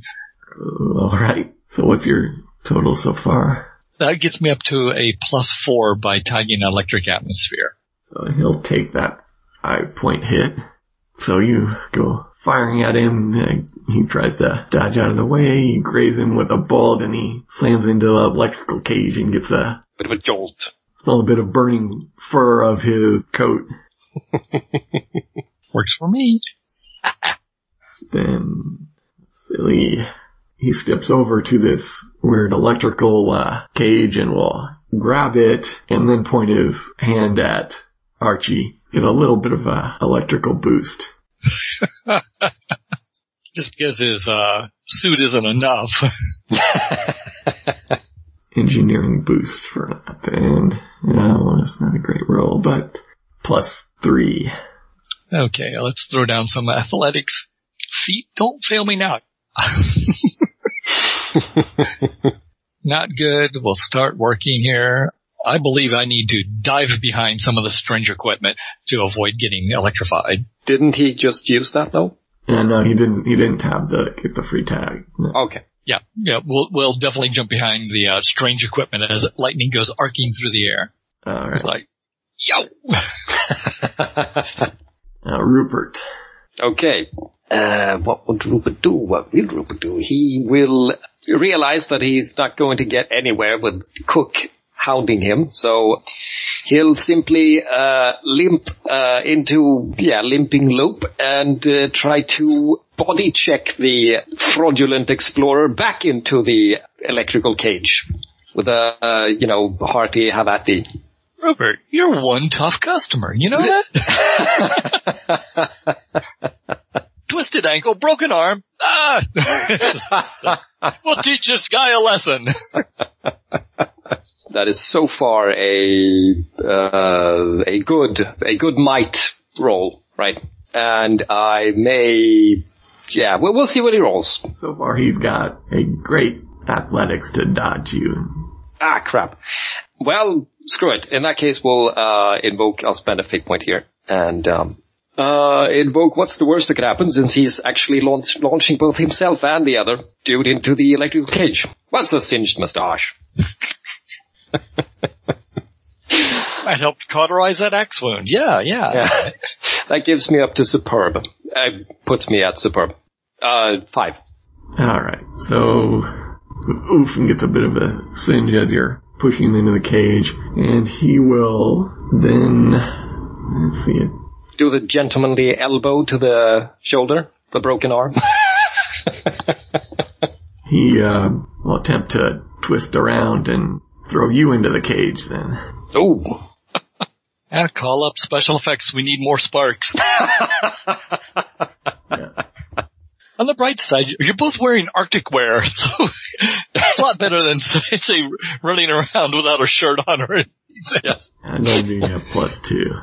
Alright, so what's your total so far? That gets me up to a plus four by tagging electric atmosphere. So he'll take that five point hit. So you go firing at him, and he tries to dodge out of the way, you graze him with a bolt and he slams into the electrical cage and gets a Bit of a jolt. smell a bit of burning fur of his coat. [laughs] Works for me. [laughs] Then Philly, he steps over to this weird electrical uh, cage and will grab it and then point his hand at Archie. Get a little bit of a electrical boost. [laughs] Just because his uh, suit isn't enough. [laughs] [laughs] Engineering boost for that. And, yeah, well, it's not a great roll, but plus three. okay, let's throw down some athletics. Feet, don't fail me now. [laughs] Not good. We'll start working here. I believe I need to dive behind some of the strange equipment to avoid getting electrified. Didn't he just use that though? And no, he didn't, he didn't have the, get the free tag. No. Okay. Yeah, yeah, we'll we'll definitely jump behind the uh, strange equipment as lightning goes arcing through the air. Alright. It's like, yo, [laughs] Uh, Rupert. Okay. Uh, what would Rupert do? What will Rupert do? He will realize that he's not going to get anywhere with Cook hounding him, so he'll simply uh, limp uh, into yeah limping loop and uh, try to body check the fraudulent explorer back into the electrical cage with a uh, you know hearty have at thee. Rupert, you're one tough customer. You know that? [laughs] [laughs] Twisted ankle, broken arm. Ah! [laughs] we'll teach this guy a lesson. [laughs] that is so far a uh, a good a good might roll, right? And I may, yeah, we'll, we'll see what he rolls. So far, he's got a great athletics to dodge you. Ah, crap. Well, screw it. In that case, we'll uh, invoke. I'll spend a fate point here and um, uh, invoke. What's the worst that could happen since he's actually launch, launching both himself and the other dude into the electrical cage? What's a singed mustache? Might [laughs] helped cauterize that axe wound. Yeah, yeah. Yeah. [laughs] that gives me up to superb. Uh, puts me at superb. Uh, five. Alright, so Oofin gets a bit of a singe as you're pushing him into the cage, and he will then, let's see it. Do the gentlemanly elbow to the shoulder, the broken arm. [laughs] He uh, will attempt to twist around and throw you into the cage then. Ooh. [laughs] Yeah, call up special effects. We need more sparks. [laughs] Yes. On the bright side, you're both wearing Arctic wear, so it's a lot better than say, say running around without a shirt on or anything. Yes. And that'll be a plus two.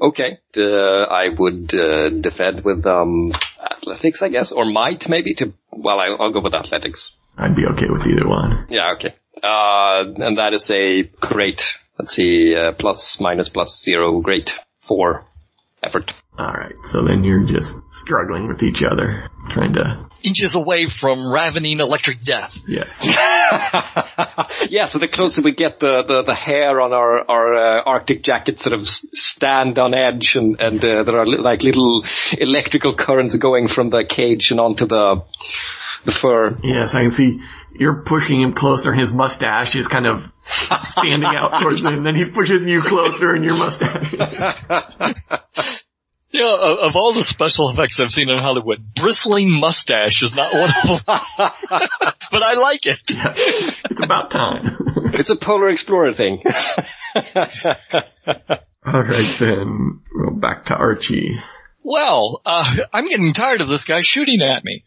Okay. Uh, I would uh, defend with um, athletics, I guess, or might maybe. To well, I, I'll go with athletics. I'd be okay with either one. Yeah. Okay. Uh, and that is a great. Let's see, uh, plus minus plus zero. Great four effort. Alright, so then you're just struggling with each other, trying to, Inches away from ravening electric death. yes. [laughs] yeah, so the closer we get, the, the, the hair on our, our uh, Arctic jackets sort of stand on edge and, and uh, there are li- like little electrical currents going from the cage and onto the, the fur. Yes, I can see you're pushing him closer his mustache is kind of standing out towards him, and then he pushes you closer and your mustache. [laughs] [laughs] Yeah, of, of all the special effects I've seen in Hollywood, bristling mustache is not one of them. [laughs] but I like it. it's about time. [laughs] It's a polar explorer thing. [laughs] Alright then, well, back to Archie. Well, uh, I'm getting tired of this guy shooting at me.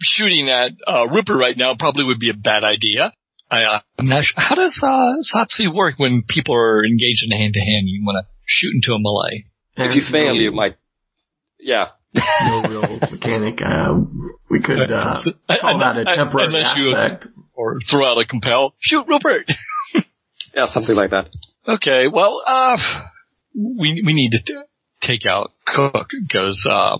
Shooting at uh, Rupert right now probably would be a bad idea. I, uh, I'm not sure. How does uh, Satsi work when people are engaged in hand to hand? You want to shoot into a melee. if you fail, you might, yeah. no real [laughs] mechanic. Uh, we could uh, call that a temporary Unless you- or throw out a compel. Shoot, Rupert. [laughs] Yeah, something like that. okay, well, uh, we we need to t- take out Cook because uh,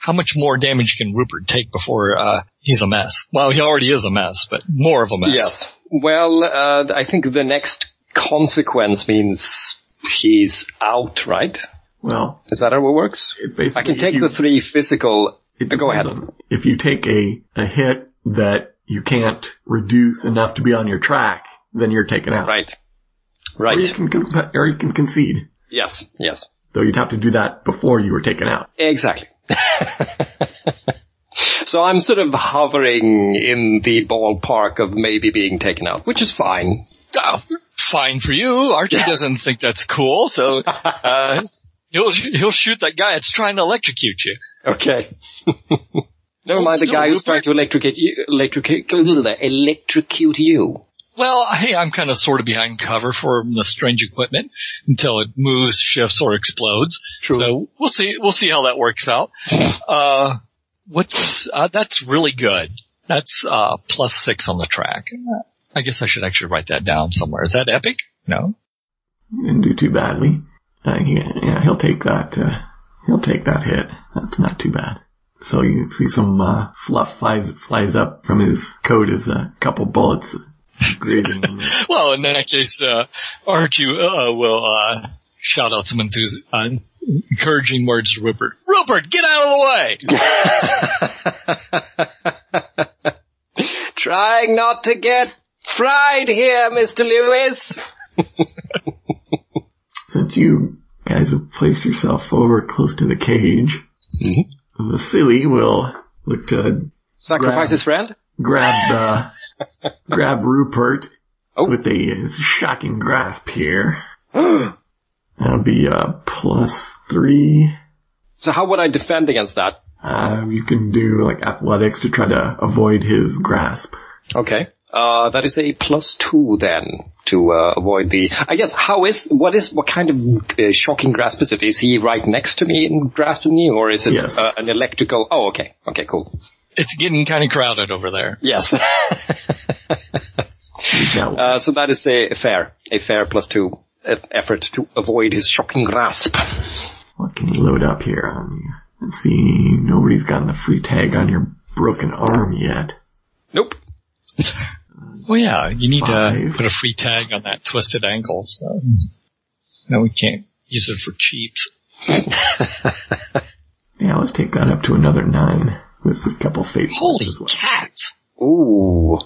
how much more damage can Rupert take before uh, he's a mess? Well, he already is a mess, but more of a mess. Yes. Well, uh, I think the next consequence means he's out, right? Well, Is that how it works? it I can take you- the three physical. It Go ahead. on- If you take a, a hit that you can't reduce enough to be on your track, then you're taken out. Right. Or you Right. can, con- or you can concede. Yes. Yes. Though you'd have to do that before you were taken out. Exactly. [laughs] so I'm sort of hovering in the ballpark of maybe being taken out, which is fine. Oh, fine for you. Archie doesn't think that's cool, so uh, [laughs] he'll he'll shoot that guy that's trying to electrocute you. Okay. [laughs] Never Hold mind the guy who's trying to electrocute you, electrocute, electrocute you. Well, hey, I'm kind of sort of behind cover for the strange equipment until it moves, shifts, or explodes. True. So we'll see. We'll see how that works out. [sighs] Uh, what's uh, that's really good. That's uh, plus six on the track. I guess I should actually write that down somewhere. Is that epic? No. Didn't do too badly. Uh, he, yeah, he'll take that, uh, he'll take that hit. That's not too bad. So you see some, uh, fluff flies, flies up from his coat as a couple bullets grazing him. [laughs] Well, in that case, uh, Archie uh, will uh, shout out some enthusi- uh, encouraging words to Rupert. Rupert, get out of the way! [laughs] Trying not to get fried here, Mr. Lewis. [laughs] Since you guys have placed yourself over close to the cage, Mm-hmm. Vasily will look to Sacrifice Grab. his friend? grab uh, [laughs] grab Rupert Oh. with a shocking grasp here. [gasps] That'll be a plus three. So how would I defend against that? Uh, you can do like athletics to try to avoid his grasp. Okay. Uh, that is a plus two then to uh, avoid the. I guess how is what is what kind of uh, shocking grasp is it? Is he right next to me and grasping me, or is it Yes. uh, an electrical? Oh, okay, okay, cool. It's getting kind of crowded over there. Yes. [laughs] Now, uh, so that is a fair, a fair plus two effort to avoid his shocking grasp. what can he load up here on you? Let's see. Nobody's gotten the free tag on your broken arm yet. Nope. [laughs] Well, yeah, you need to put a free tag on that twisted ankle. So no, we can't use it for cheaps. [laughs] Yeah, let's take that up to another nine with a couple fate points Holy cats! Ooh,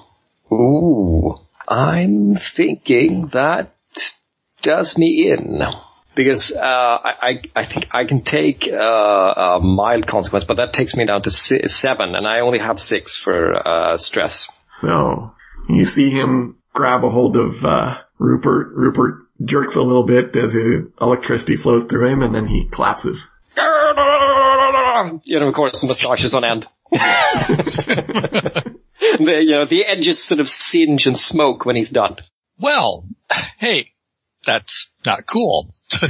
ooh. I'm thinking that does me in. Because uh, I, I, I think I can take uh, a mild consequence, but that takes me down to si- seven, and I only have six for uh, stress. So you see him grab a hold of uh, Rupert. Rupert jerks a little bit as the electricity flows through him, and then he collapses. You know, of course, the moustache is on end. [laughs] the, you know, the edges sort of singe and smoke when he's done. Well, hey, that's not cool. [laughs]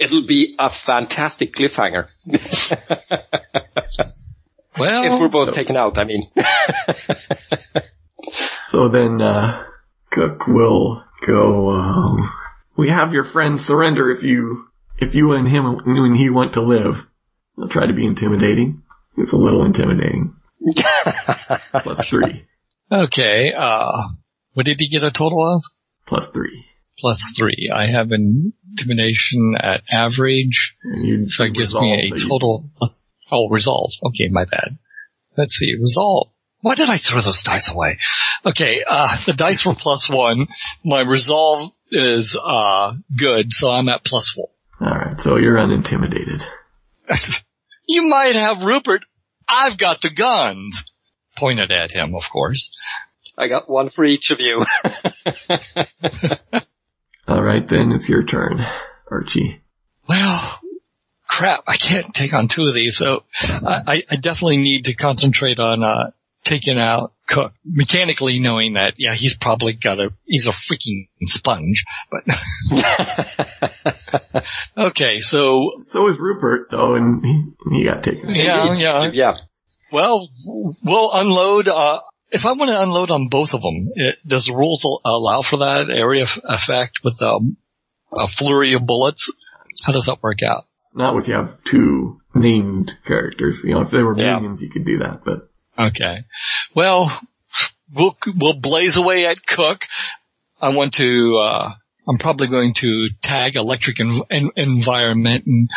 It'll be a fantastic cliffhanger. [laughs] well, if we're both taken out, I mean. [laughs] So then uh, Cook will go. Um, we have your friend surrender if you if you and him when he want to live. I'll try to be intimidating. It's a little intimidating. [laughs] Plus three. okay, uh, what did he get a total of? Plus three. Plus three. I have intimidation at average, And so it gives me a resolve that you- total, oh, resolve. Okay, my bad. Let's see, resolve. Why did I throw those dice away? Okay, uh, the dice were plus one. My resolve is, uh, good, so I'm at plus four. Alright, so you're unintimidated. [laughs] you might have Rupert. I've got the guns. Pointed at him, of course. I got one for each of you. [laughs] Alright then, it's your turn, Archie. Well, crap, I can't take on two of these, so I, I- I definitely need to concentrate on, uh, taking out Cook. Mechanically knowing that, yeah, he's probably got a, he's a freaking sponge, but. [laughs] okay, so, So is Rupert though, and he, he got taken. yeah, yeah. yeah. Well, we'll unload, uh, if I want to unload on both of them, it, does the rules allow for that area f- effect with, um, a flurry of bullets? How does that work out? Not with you have two named characters. You know, if they were Yeah. minions, you could do that, but Okay. Well, we'll, we'll blaze away at Cook. I want to, uh, I'm probably going to tag electric en- en- environment and,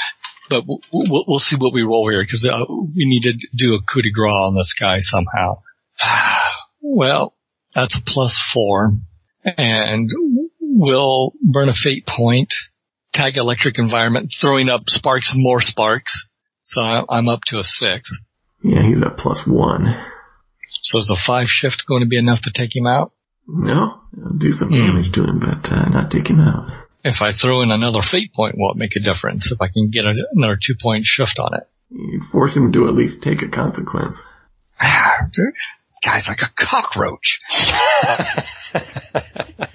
but we'll, we'll, see what we roll here because uh, we need to do a coup de grace on this guy somehow. [sighs] well, that's a plus four and we'll burn a fate point, tag electric environment, throwing up sparks and more sparks. So I- I'm up to a six. yeah, he's at plus one. So is a five shift going to be enough to take him out? No, it'll do some Hmm. damage to him, but uh, not take him out. If I throw in another fate point, will it make a difference? If I can get another two point shift on it. You force him to at least take a consequence. This guy's like a cockroach. [laughs]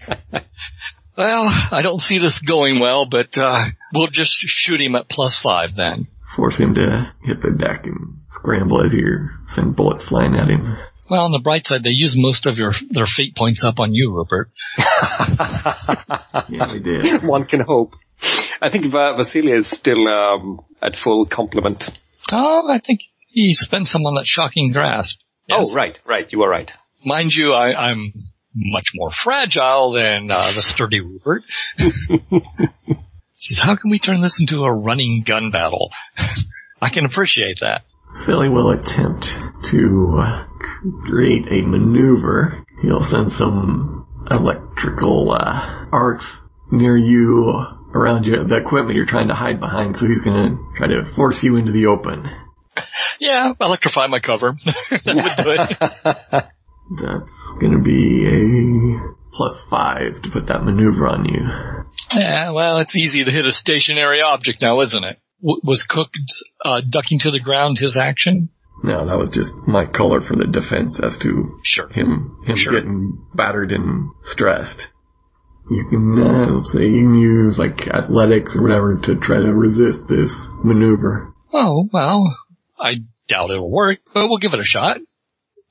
well, I don't see this going well, but uh, we'll just shoot him at plus five then. Force him to hit the deck and scramble as you send bullets flying at him. Well, on the bright side, they use most of your their fate points up on you, Rupert. [laughs] Yeah, we did. [laughs] One can hope. I think Va- Vasily is still um, at full complement. Oh, I think he spent some on that shocking grasp. Yes. Oh, right, right. You are right. Mind you, I, I'm much more fragile than uh, the sturdy Rupert. Says, how can we turn this into a running gun battle? [laughs] I can appreciate that. Silly will attempt to uh, create a maneuver. He'll send some electrical uh, arcs near you, around you, the equipment you're trying to hide behind. So he's going to try to force you into the open. Yeah, electrify my cover. [laughs] that would do it. [laughs] That's going to be a plus five to put that maneuver on you. Yeah, well, it's easy to hit a stationary object now, isn't it? W- was Cook uh, ducking to the ground his action? No, that was just my color for the defense as to Sure. him him Sure. getting battered and stressed. You can uh, say you can use like athletics or whatever to try to resist this maneuver. Oh, well, I doubt it'll work, but we'll give it a shot.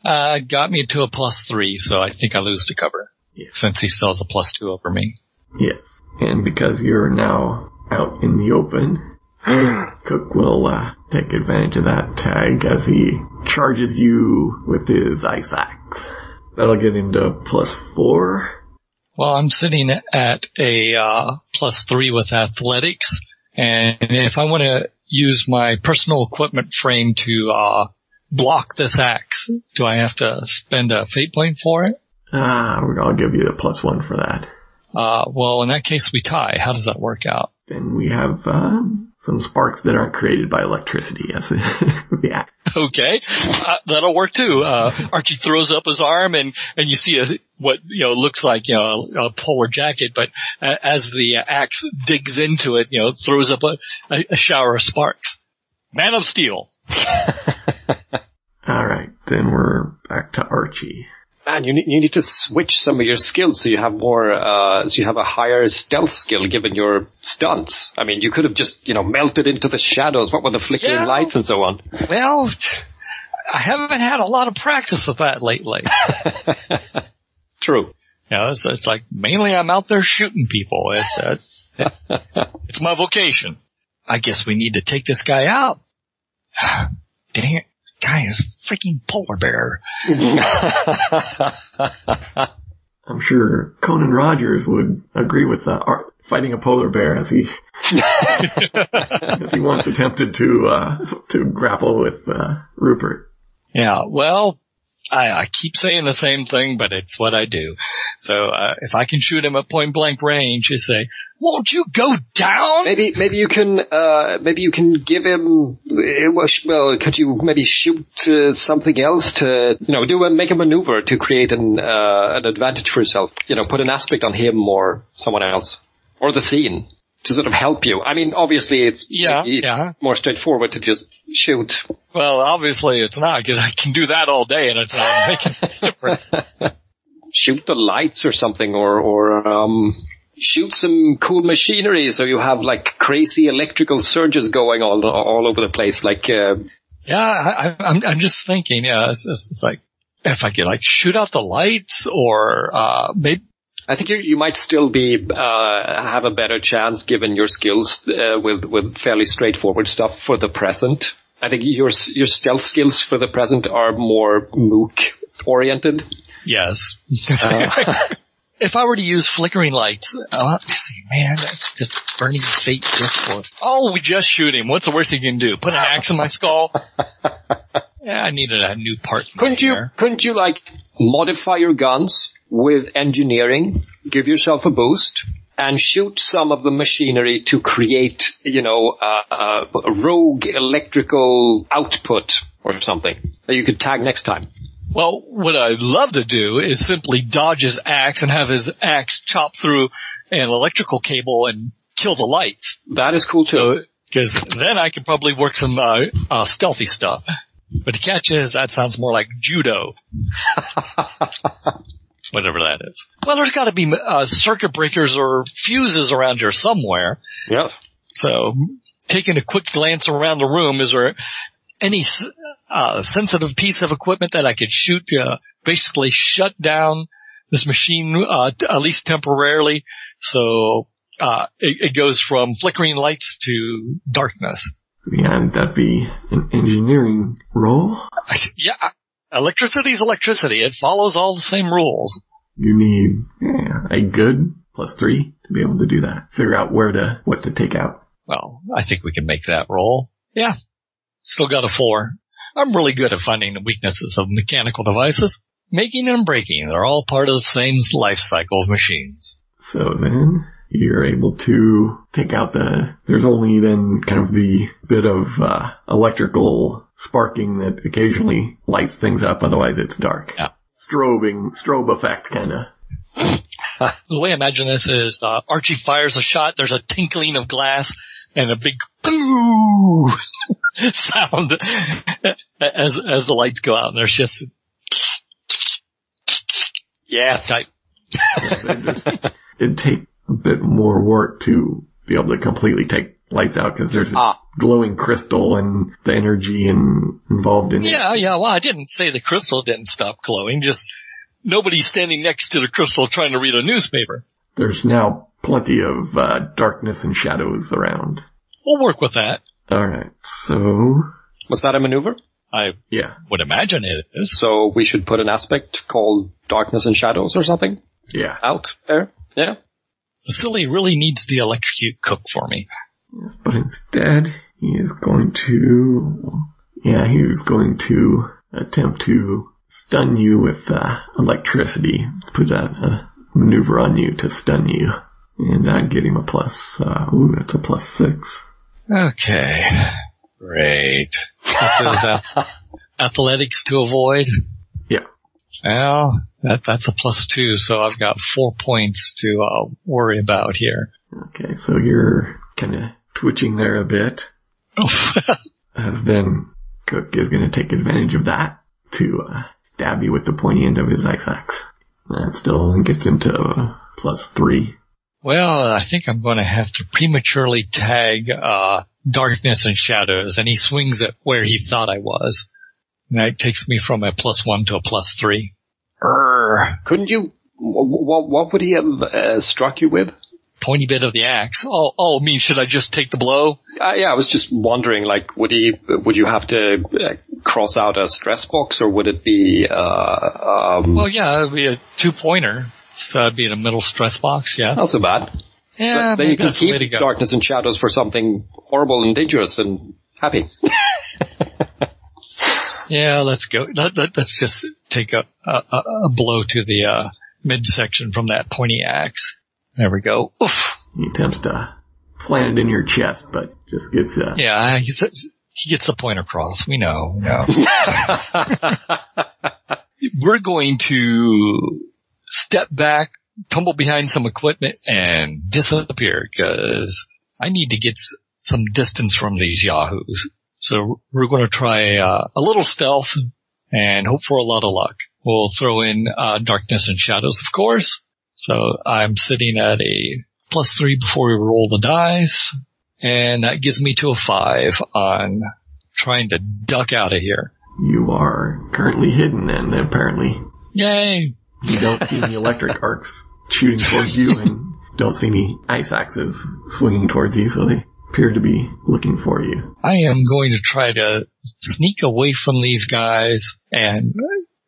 Uh, got me to a plus three, so I think I lose to cover. Yeah. Since he still has a plus two over me. Yes, and because you're now out in the open, [clears throat] Cook will uh, take advantage of that tag as he charges you with his ice axe. That'll get him to plus four. Well, I'm sitting at a uh, plus three with athletics, and if I want to use my personal equipment frame to uh, block this axe, do I have to spend a fate point for it? Ah, I'll give you a plus one for that. Uh, well, in that case, we tie. How does that work out? Then we have um, some sparks that aren't created by electricity as the axe. Okay, uh, that'll work too. Uh, Archie throws up his arm, and and you see a, what you know looks like you know a, a polar jacket, but uh, as the axe digs into it, you know, throws up a, a, a shower of sparks. Man of Steel. [laughs] All right, then we're back to Archie. Man, you need, you need to switch some of your skills so you have more, uh, so you have a higher stealth skill given your stunts. I mean, you could have just, you know, melted into the shadows. What with the flickering Yeah. lights and so on? Well, I haven't had a lot of practice with that lately. [laughs] True. You know, it's, it's like mainly I'm out there shooting people. It's it's, [laughs] it's my vocation. I guess we need to take this guy out. [sighs] Dang it, this guy is freaking polar bear. [laughs] I'm sure Conan Rogers would agree with uh, Ar- fighting a polar bear as he [laughs] as he once attempted to uh, to grapple with uh, Rupert. Yeah, well, I, I keep saying the same thing, but it's what I do. So uh, if I can shoot him at point blank range, you say, "Won't you go down?" Maybe, maybe you can, uh, maybe you can give him, uh, well, could you maybe shoot uh, something else to, you know, do a, make a maneuver to create an, uh, an advantage for yourself? You know, put an aspect on him or someone else. Or the scene. To sort of help you. I mean, obviously it's Yeah, yeah. more straightforward to just shoot. Well, obviously it's not because I can do that all day and it's not making a difference. [laughs] Shoot the lights or something or, or, um, shoot some cool machinery so you have like crazy electrical surges going all, all over the place. Like, uh, Yeah, I, I- I'm, I'm just thinking, yeah, it's, it's, it's like, if I could like shoot out the lights or, uh, maybe, I think you you might still be uh, have a better chance given your skills uh, with with fairly straightforward stuff for the present. I think your your stealth skills for the present are more mook oriented. yes. [laughs] if I were to use flickering lights, uh, man, that's just burning fate just for, oh, we just shoot him. What's the worst he can do? Put an [laughs] axe in my skull? [laughs] Yeah, I needed a new part. Couldn't you there. couldn't you like modify your guns with engineering, give yourself a boost, and shoot some of the machinery to create you know uh, uh, a rogue electrical output or something that you could tag next time. Well, what I'd love to do is simply dodge his axe and have his axe chop through an electrical cable and kill the lights. That is cool too. So, cause then I could probably work some, uh, uh, stealthy stuff. But the catch is that sounds more like judo. [laughs] Whatever that is. Well, there's gotta be, uh, circuit breakers or fuses around here somewhere. yeah. So, taking a quick glance around the room, is there any uh, sensitive piece of equipment that I could shoot to basically shut down this machine, uh, t- at least temporarily? So, uh, it, it goes from flickering lights to darkness. Yeah, that'd be an engineering role. [laughs] yeah, electricity is electricity. It follows all the same rules. You need yeah, a good plus three to be able to do that. Figure out where to what to take out. Well, I think we can make that roll. Yeah. Still got a four. I'm really good at finding the weaknesses of mechanical devices. Making and breaking, they're all part of the same life cycle of machines. So then you're able to take out the, there's only then kind of the bit of uh, electrical sparking that occasionally lights things up, otherwise it's dark. Yeah. Strobing, strobe effect kinda. [laughs] The way I imagine this is uh, Archie fires a shot, there's a tinkling of glass, and a big boo [laughs] sound as as the lights go out, and there's just Yes. type. It'd take a bit more work to be able to completely take lights out because there's this Ah. glowing crystal and the energy and involved in it. Yeah, yeah. Well, I didn't say the crystal didn't stop glowing. Just nobody's standing next to the crystal trying to read a newspaper. There's now plenty of uh, darkness and shadows around. We'll work with that. Alright, so, Was that a maneuver? I yeah, would imagine it is. So we should put an aspect called darkness and shadows or something yeah. out there. Yeah. Vasily really needs the electrocute cook for me. Yes, but instead, he is going to, yeah, he was going to attempt to stun you with uh, electricity. Put that a maneuver on you to stun you. And I'd get him a plus, uh, ooh, that's a plus six. Okay. Great. This is uh, [laughs] athletics to avoid. Yeah. Well, that, that's a plus two, so I've got four points to uh, worry about here. Okay, so you're kind of twitching there a bit, [laughs] as then Cook is going to take advantage of that to uh, stab you with the pointy end of his axe. That still gets him to uh, plus three. Well, I think I'm going to have to prematurely tag uh, darkness and shadows, and he swings it where he thought I was. And that takes me from a plus one to a plus three. Err, Couldn't you? What, what would he have uh, struck you with? pointy bit of the axe. Oh, oh, I mean, should I just take the blow? Uh, yeah, I was just wondering, like, would he, would you have to uh, cross out a stress box, or would it be, uh, um, Well, yeah, it'd be a two pointer. So it'd be in a middle stress box. Yeah, not so bad. yeah, then you maybe can that's the way to keep go. darkness and shadows for something horrible and dangerous and happy. [laughs] Yeah, let's go. Let, let, us just take a, a, a blow to the uh, midsection from that pointy axe. There we go. Oof. He attempts to plant it in your chest, but just gets uh, Yeah, he says he gets the point across. We know. know. [laughs] [laughs] We're going to step back, tumble behind some equipment, and disappear because I need to get s- some distance from these yahoos. So we're going to try uh, a little stealth and hope for a lot of luck. We'll throw in uh, darkness and shadows, of course. So I'm sitting at a plus three before we roll the dice. And that gives me to a five on trying to duck out of here. you are currently hidden and apparently Yay! you don't see any electric arcs shooting towards you and don't see any ice axes swinging towards you, so they appear to be looking for you. I am going to try to sneak away from these guys and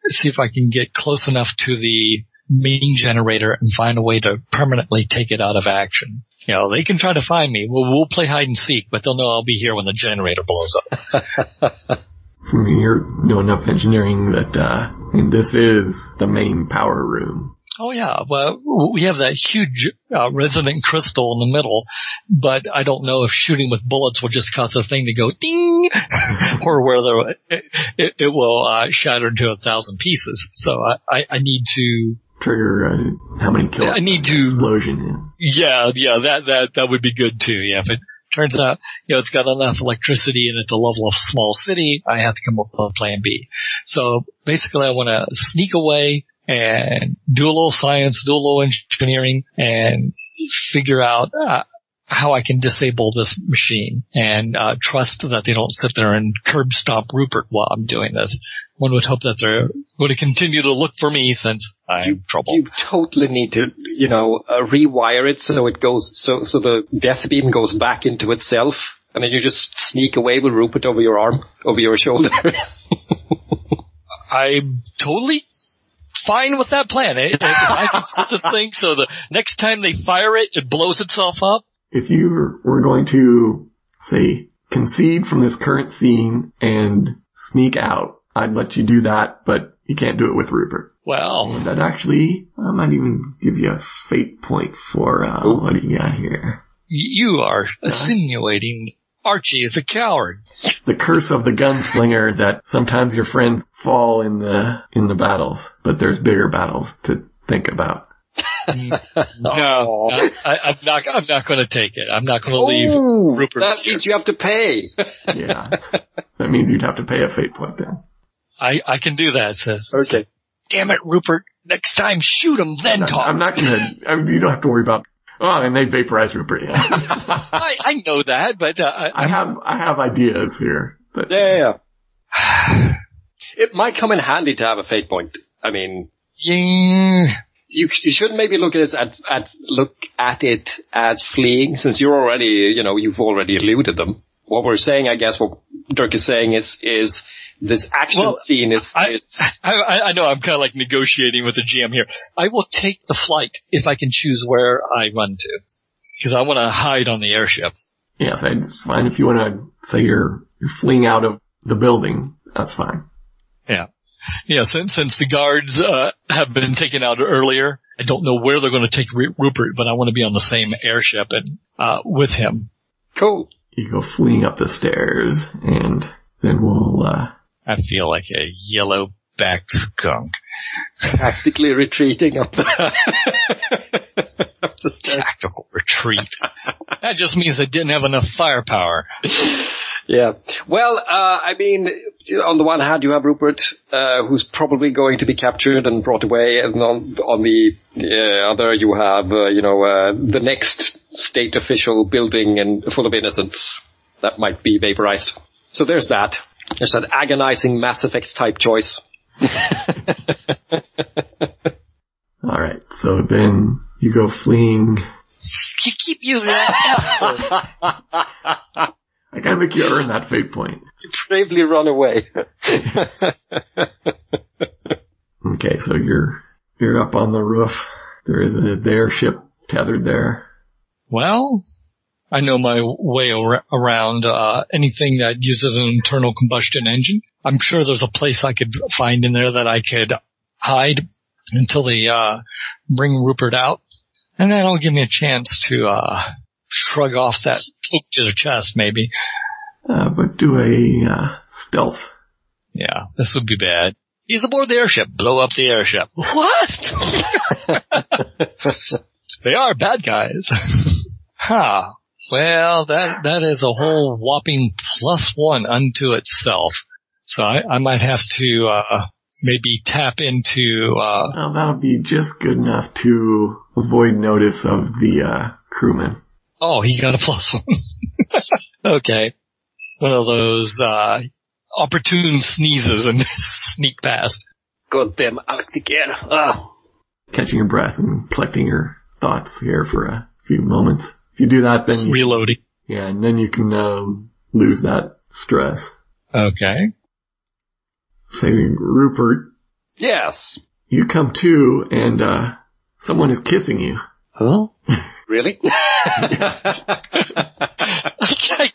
see if I can get close enough to the main generator and find a way to permanently take it out of action. You know, they can try to find me. We'll, we'll play hide and seek, but they'll know I'll be here when the generator blows up. I mean, you know enough engineering that, uh, and this is the main power room. Oh yeah, well, we have that huge uh, resonant crystal in the middle, but I don't know if shooting with bullets will just cause the thing to go ding, [laughs] or whether it, it, it will uh, shatter into a thousand pieces. So I, I, I need to, Trigger, uh, how many kills? I need to, Explosion, yeah, yeah, that that that would be good too. Yeah, if it turns out you know it's got enough electricity and it's a level of small city, I have to come up with a plan B. So basically, I want to sneak away and do a little science, do a little engineering, and figure out uh, how I can disable this machine and uh, trust that they don't sit there and curb stomp Rupert while I'm doing this. One would hope that they're going to continue to look for me since I'm in trouble. You totally need to, you know, uh, rewire it so it goes, so so the death beam goes back into itself, and then you just sneak away with Rupert over your arm, over your shoulder. [laughs] I'm totally fine with that plan. Eh? If I can [laughs] set this thing so the next time they fire it, it blows itself up. If you were going to, say, concede from this current scene and sneak out, I'd let you do that, but you can't do it with Rupert. Well, That actually, I might even give you a fate point for, uh, what do you got here? you are insinuating Archie is a coward. The curse of the gunslinger that sometimes your friends fall in the, in the battles, but there's bigger battles to think about. [laughs] No, I, I, I'm not. I'm not going to take it. I'm not going to oh. leave Ooh, Rupert. that here. means you have to pay. [laughs] Yeah. that means you'd have to pay a fate point then. I, I can do that. Says. okay. Damn it, Rupert! Next time, shoot him, then I'm, talk. I'm not gonna, you don't have to worry about, oh, and they vaporize Rupert. [laughs] Yeah. I, I know that, but uh, I, I have, I have ideas here, but Yeah, yeah, yeah. [sighs] It might come in handy to have a fate point. I mean, yeah, you, you should maybe look at it at, at look at it as fleeing, since you're already, you know, you've already eluded them. What we're saying, I guess, what Dirk is saying is is this action Well, scene is, I, is [laughs] I, I know I'm kind of like negotiating with the GM here. I will take the flight if I can choose where I run to, because I want to hide on the airship. yes, it's fine if you want to say you're, you're fleeing out of the building. That's fine. Yeah. Yeah, since, since the guards, uh, have been taken out earlier, I don't know where they're going to take Ru- Rupert, but I want to be on the same airship and, uh, with him. cool. You go fleeing up the stairs and then we'll, uh, I feel like a yellow backed skunk. Tactically retreating up the. [laughs] Tactical retreat. that just means they didn't have enough firepower. Yeah. Well, uh, I mean, on the one hand, you have Rupert, uh, who's probably going to be captured and brought away, and on, on the uh, other, you have, uh, you know, uh, the next state official building and full of innocents that might be vaporized. So there's that. There's that agonizing Mass Effect type choice. [laughs] alright. So then you go fleeing. You keep using that. [laughs] I gotta make you earn that fate point. Bravely run away. [laughs] Okay, so you're, you're up on the roof. There is a, the airship tethered there. well, I know my way ar- around, uh, anything that uses an internal combustion engine. I'm sure there's a place I could find in there that I could hide until they, uh, bring Rupert out. And that'll give me a chance to, uh, shrug off that poke to the chest, maybe. Uh, but do a, uh, stealth. Yeah, this would be bad. He's aboard the airship. Blow up the airship. [laughs] What? [laughs] they are bad guys. [laughs] huh. Well, that, that is a whole whopping plus one unto itself. So I, I might have to, uh, maybe tap into, uh, Well, that'll be just good enough to avoid notice of the, uh, crewman. oh, he got a plus one. [laughs] okay. One of those, uh, opportune sneezes and sneak past. Goddamn Arctic air. Ah. Catching your breath and collecting your thoughts here for a few moments. If you do that, then, Reloading. yeah, and then you can, um, lose that stress. Okay. Say, Rupert, Yes. you come to and, uh, someone is kissing you. Huh? [laughs] Really? [laughs] [laughs] I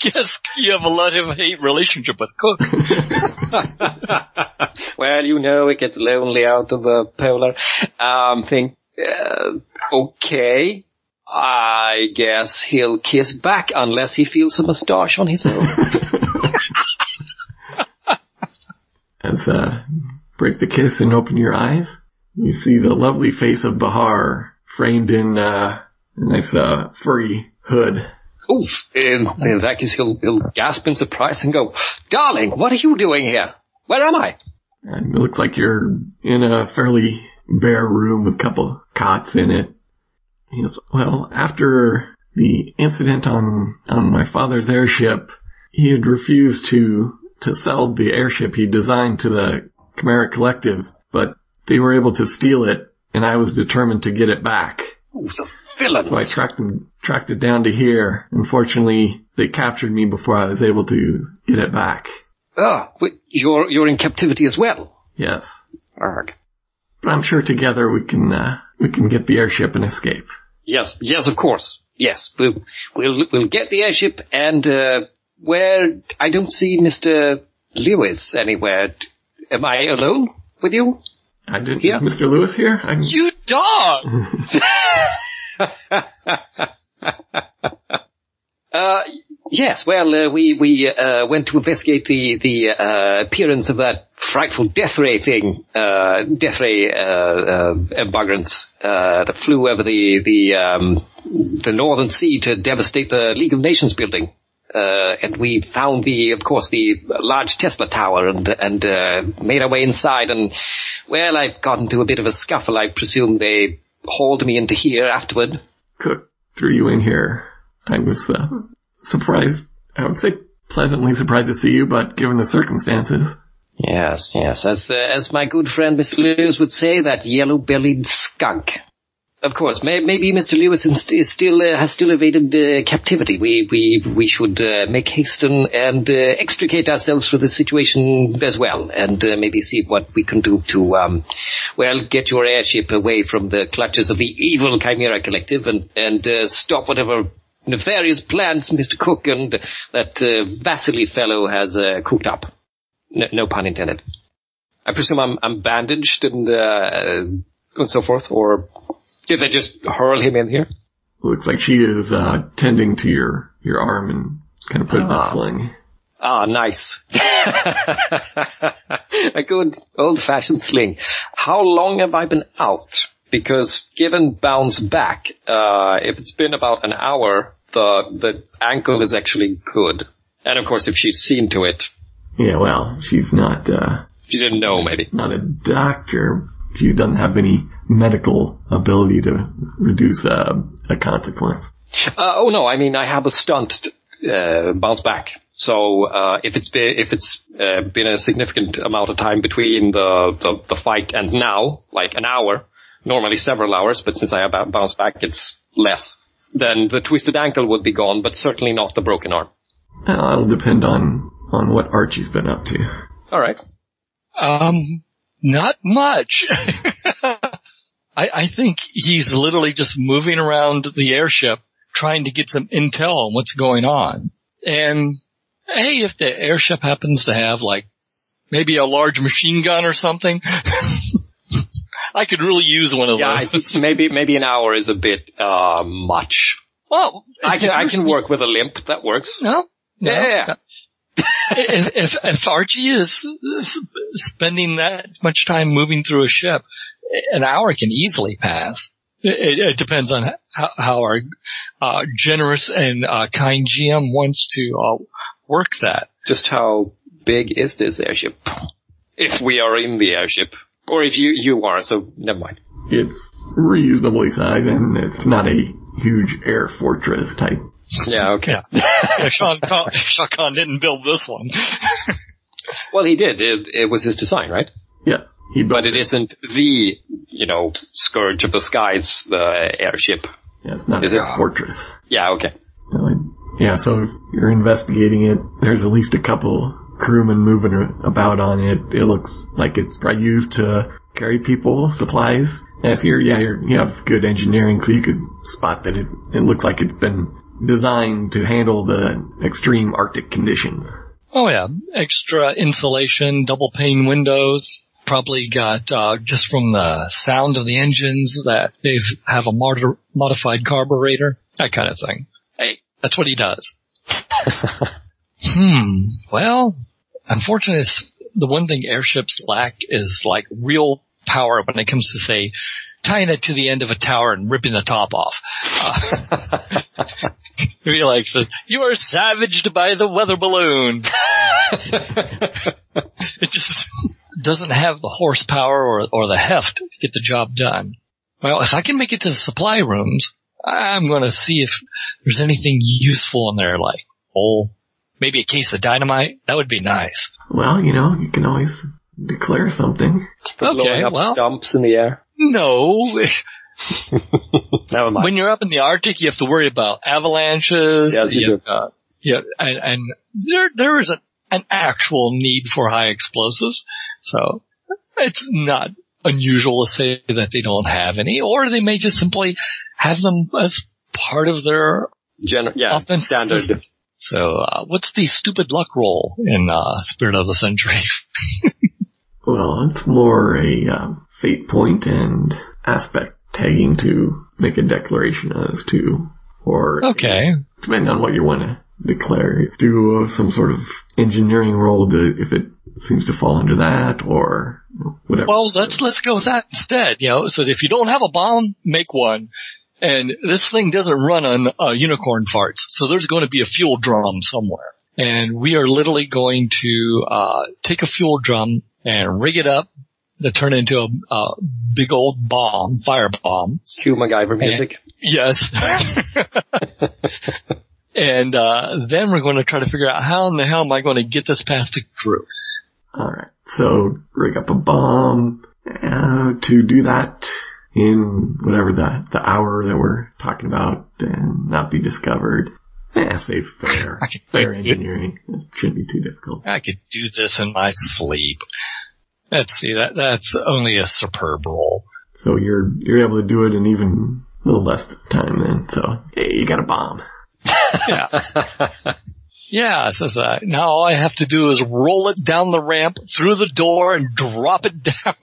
guess you have a lot of hate relationship with Cook. well, you know, it gets lonely out of the polar um, thing. Uh, okay. I guess he'll kiss back unless he feels a mustache on his own. [laughs] As, uh, break the kiss and open your eyes, you see the lovely face of Bahar framed in, uh, a nice, uh, furry hood. Ooh, in, in that case, he'll, he'll gasp in surprise and go, Darling, what are you doing here? Where am I? And it looks like you're in a fairly bare room with a couple cots in it. He goes, well, after the incident on, on my father's airship, he had refused to, to sell the airship he designed to the Chimeric Collective, but they were able to steal it, and I was determined to get it back. Ooh, the villains. So I tracked them, tracked it down to here. Unfortunately, they captured me before I was able to get it back. Ah, but you're, you're in captivity as well. Yes. Arg. But I'm sure together we can, uh, we can get the airship and escape. Yes, yes, of course. Yes, we'll, we'll, we'll get the airship and, uh, where I don't see Mr. Lewis anywhere. Am I alone with you? I didn't. Yeah. Mr. Lewis here? I'm... You dog! [laughs] [laughs] Uh, yes. Well, uh, we we uh, went to investigate the the uh, appearance of that frightful death ray thing, uh, death ray uh, uh, uh, that flew over the the um, the northern sea to devastate the League of Nations building. Uh, and we found the, of course, the large Tesla tower and and made our way inside. And well, I got into a bit of a scuffle. I presume they hauled me into here afterward. Cook threw you in here. I was surprised. I would say pleasantly surprised to see you, but given the circumstances, Yes, yes. As uh, as my good friend Mr. Lewis would say, that yellow-bellied skunk. Of course, may, maybe Mr. Lewis is still uh, has still evaded uh, captivity. We we we should uh, make haste and, uh, extricate ourselves from the situation as well, and uh, maybe see what we can do to um, well get your airship away from the clutches of the evil Chimera Collective and and stop whatever nefarious plans Mr. Cook and that Vasily fellow has cooked up. No, no pun intended. I presume I'm, I'm bandaged and, uh, and so forth, or did they just hurl him in here? looks like she is uh, tending to your your arm and kind of put it in a Ah. sling. Ah, nice. [laughs] A good old-fashioned sling. How long have I been out? Because given bounce back, uh, if it's been about an hour, the the ankle is actually good. And of course, if she's seen to it, Yeah, well, she's not uh, she didn't know maybe. not a doctor. She doesn't have any medical ability to reduce uh, a consequence. Uh, oh no, I mean I have a stunt uh, bounce back. So uh, if it's been if it's uh, been a significant amount of time between the, the the fight and now, like an hour, normally several hours, but since I have bou- bounced back, it's less. Then the twisted ankle would be gone, but certainly not the broken arm. Well, it'll depend on on what Archie's been up to. All right. Um, not much. [laughs] I, I think he's literally just moving around the airship trying to get some intel on what's going on. And hey, if the airship happens to have like maybe a large machine gun or something, [laughs] I could really use one of Yeah, I those. think maybe maybe an hour is a bit uh, much. well, I can I can work with a limp. That works. No, no. Yeah. if, if if Archie is spending that much time moving through a ship, an hour can easily pass. It, it depends on how, how our uh, generous and uh, kind GM wants to uh, work that. Just how big is this airship? If we are in the airship, or if you you are, so never mind. It's reasonably sized, and it's not a huge air fortress type. Yeah, okay. [laughs] Yeah, yeah Sean, Con- Sean Conn didn't build this one. [laughs] Well, he did. It, it was his design, right? Yeah, he built But it isn't the, you know, scourge of the skies, the airship. Yeah, it's not Is a it? fortress. Yeah, okay. Yeah, so if you're investigating it, there's at least a couple crewmen moving about on it. It looks like it's probably used to carry people, supplies. As here, yeah, you're, you have good engineering, so you could spot that it, it looks like it's been designed to handle the extreme Arctic conditions. Oh yeah, extra insulation, double pane windows. Probably got uh, just from the sound of the engines that they have a mod- modified carburetor, that kind of thing. Hey, that's what he does. [laughs] hmm. Well, unfortunately, the one thing airships lack is like real power when it comes to say tying it to the end of a tower and ripping the top off. Uh, [laughs] he like says, "You are savaged by the weather balloon." [laughs] it just doesn't have the horsepower or, or the heft to get the job done. Well, if I can make it to the supply rooms, I'm going to see if there's anything useful in there, like oh, maybe a case of dynamite. That would be nice. Well, you know, you can always declare something. Blowing Okay, up well, stumps in the air. No. [laughs] Never mind. when you're up in the Arctic, you have to worry about avalanches. Yes, you have, uh, yeah, and, and there there is a, an actual need for high explosives, so it's not unusual to say that they don't have any, or they may just simply have them as part of their Gen- yeah, offense standard. system. So, uh, what's the stupid luck roll in uh, Spirit of the Century? [laughs] Well, it's more a uh, fate point and aspect tagging to make a declaration as to, or okay. depending on what you want to declare, do some sort of engineering role to, if it seems to fall under that or whatever. Well, let's let's go with that instead. You know, so if you don't have a bomb, make one. And this thing doesn't run on uh, unicorn farts, so there's going to be a fuel drum somewhere. And we are literally going to uh, take a fuel drum and rig it up to turn into a, a big old bomb, fire bomb. Cue MacGyver music. Yes. [laughs] and uh, then we're going to try to figure out how in the hell am I going to get this past the crew. Alright, so rig up a bomb uh, to do that in whatever the, the hour that we're talking about and not be discovered. Eh, say fair. I fair engineering. It shouldn't be too difficult. I could do this in my sleep. Let's see, that that's only a superb roll. So you're, you're able to do it in even a little less time then. So, hey, you got a bomb. [laughs] Yeah. Yeah, so uh, now all I have to do is roll it down the ramp through the door and drop it [laughs] down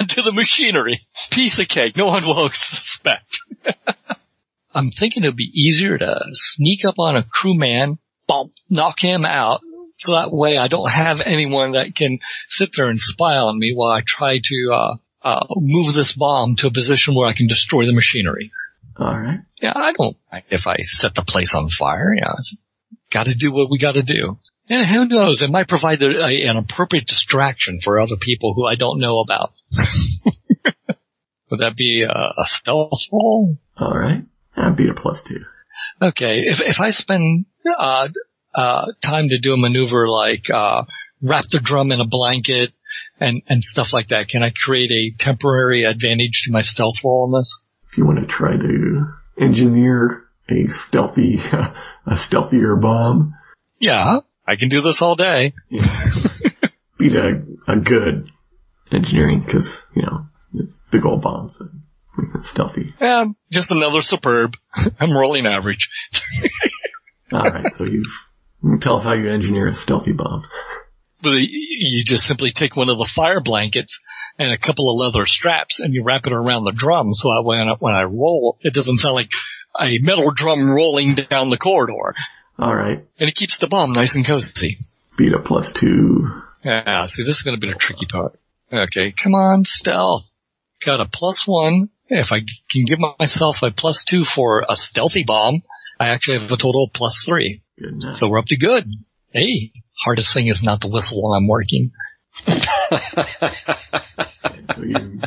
onto the machinery. Piece of cake. No one will [laughs] suspect. I'm thinking it'd be easier to sneak up on a crewman, bump, knock him out, so that way I don't have anyone that can sit there and spy on me while I try to uh, uh, move this bomb to a position where I can destroy the machinery. Alright. Yeah, I don't. If I set the place on fire, yeah, got to do what we got to do. And who knows? It might provide a, a, an appropriate distraction for other people who I don't know about. [laughs] Would that be a, a stealth roll? Alright. I beat a plus two. Okay, if if I spend uh, uh, time to do a maneuver like uh, wrap the drum in a blanket and and stuff like that, can I create a temporary advantage to my stealth roll on this? If you want to try to engineer a stealthy, [laughs] a stealthier bomb, Yeah, I can do this all day. [laughs] beat a, a good engineering because, you know, it's big old bombs and stealthy. Yeah, just another superb. [laughs] I'm rolling average. Alright, so you've, tell us how you engineer a stealthy bomb. But you- just simply take one of the fire blankets and a couple of leather straps and you wrap it around the drum so that when I, when I roll, it doesn't sound like a metal drum rolling down the corridor. Alright, And it keeps the bomb nice and cozy. beat a plus two. Yeah, see, this is going to be the tricky part. Okay, come on, stealth. Got a plus one. If I can give myself a plus two for a stealthy bomb, I actually have a total of plus three. Good enough. So we're up to good. Hey, hardest thing is not to whistle while I'm working. So you [laughs]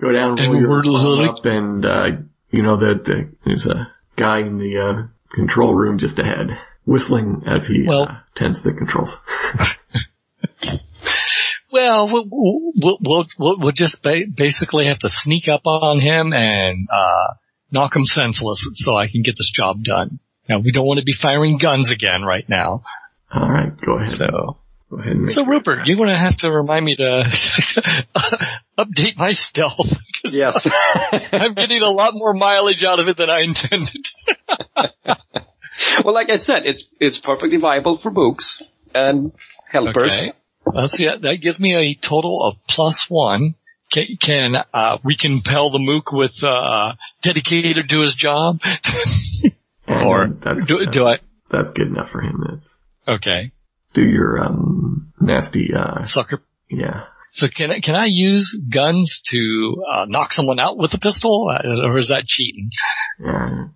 go down, roll And your we're bomb literally- up, and uh, you know that uh, there's a guy in the uh, control room just ahead, whistling as he Well- uh, tends the controls. [laughs] Well, we'll, we'll, we'll, we'll, we'll just ba- basically have to sneak up on him and, uh, knock him senseless so I can get this job done. Now, we don't want to be firing guns again right now. All right, go ahead. So, go ahead. And so your- Rupert, you're going to have to remind me to [laughs] update my stealth because [laughs] yes. I'm getting a lot more mileage out of it than I intended. [laughs] well, like I said, it's it's perfectly viable for mooks and helpers. Okay. Well, see, that, that gives me a total of plus one. Can, can uh, we compel the mook with uh, dedicated to his job? And or that's do, do I? that's good enough for him. That's Okay, do your um nasty uh sucker. yeah. So can I, can I use guns to uh, knock someone out with a pistol, uh, or is that cheating? yeah.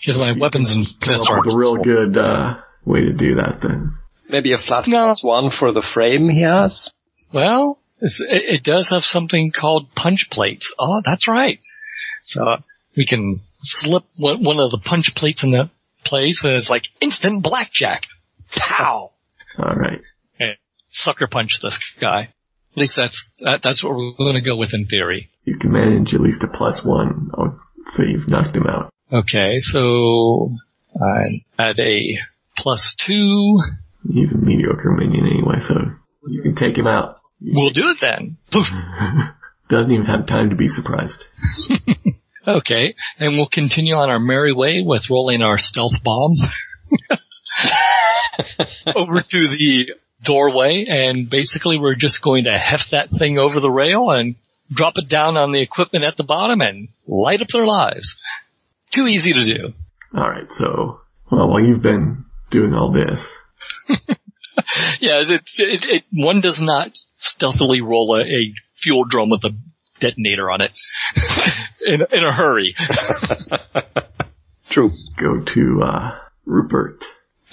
Because my weapons and Come pistols. up with a real good uh way to do that then. Maybe a flat No. plus one for the frame he has. Well, it's, it, it does have something called punch plates. Oh, that's right. So we can slip one, of the punch plates in the place, and it's like instant blackjack. Pow! All right. Sucker punch this guy. At least that's that, that's what we're going to go with in theory. You can manage at least a plus one. Say you've knocked him out. Okay, so I'm at a plus two. He's a mediocre minion anyway, so you can take him out. We'll do it then. [laughs] Doesn't even have time to be surprised. [laughs] Okay, and we'll continue on our merry way with rolling our stealth bomb. [laughs] over to the doorway and basically we're just going to heft that thing over the rail and drop it down on the equipment at the bottom and light up their lives. Too easy to do. Alright, so, well, while you've been doing all this, [laughs] Yeah, it, it, it, one does not stealthily roll a, a fuel drum with a detonator on it [laughs] in, in a hurry. [laughs] True. go to, uh, Rupert.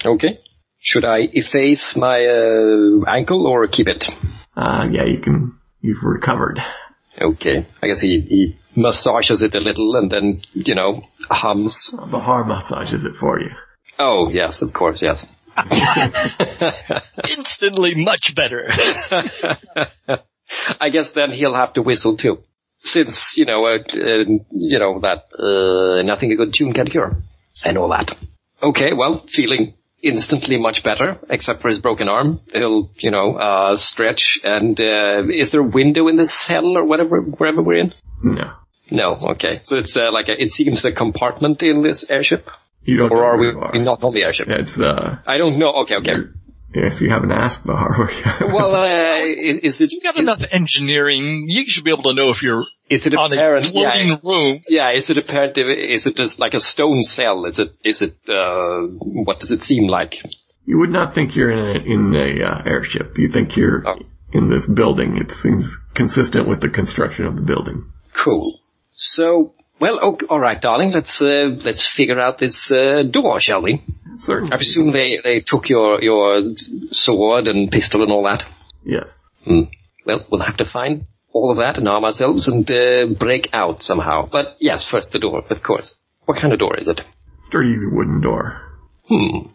Okay. Should I efface my uh, ankle or keep it? Uh, yeah, you can, you've recovered. Okay. I guess he, he massages it a little and then, you know, hums. Bahar massages it for you. Oh, yes, of course, yes. [laughs] Instantly much better. I guess then he'll have to whistle too. Since, you know, uh, uh, you know, that, uh, nothing a good tune can cure. And all that. Okay, well, feeling instantly much better, except for his broken arm. He'll, you know, uh, stretch and, uh, is there a window in this cell or whatever, wherever we're in? No. No, okay. So it's, uh, like a, it seems a compartment in this airship? You don't Or know are we are. not on the airship? Yeah, it's, uh, I don't know. Okay, okay. Yes, you haven't asked Bahar where you Well, uh, is, is it, You've got enough engineering. You should be able to know if you're is it on a apparent? floating Yeah, room. Yeah, is it apparent? Is it just like a stone cell? Is it? Is it? Uh, what does it seem like? You would not think you're in a, in a uh, airship. You think you're Oh. in this building. It seems consistent with the construction of the building. Cool. So, well, okay, all right, darling. Let's uh, let's figure out this uh, door, shall we? Certainly. I presume they they took your your sword and pistol and all that. Yes. Hmm. Well, we'll have to find all of that and arm ourselves and uh, break out somehow. But yes, first the door, of course. What kind of door is it? Sturdy wooden door. Hmm.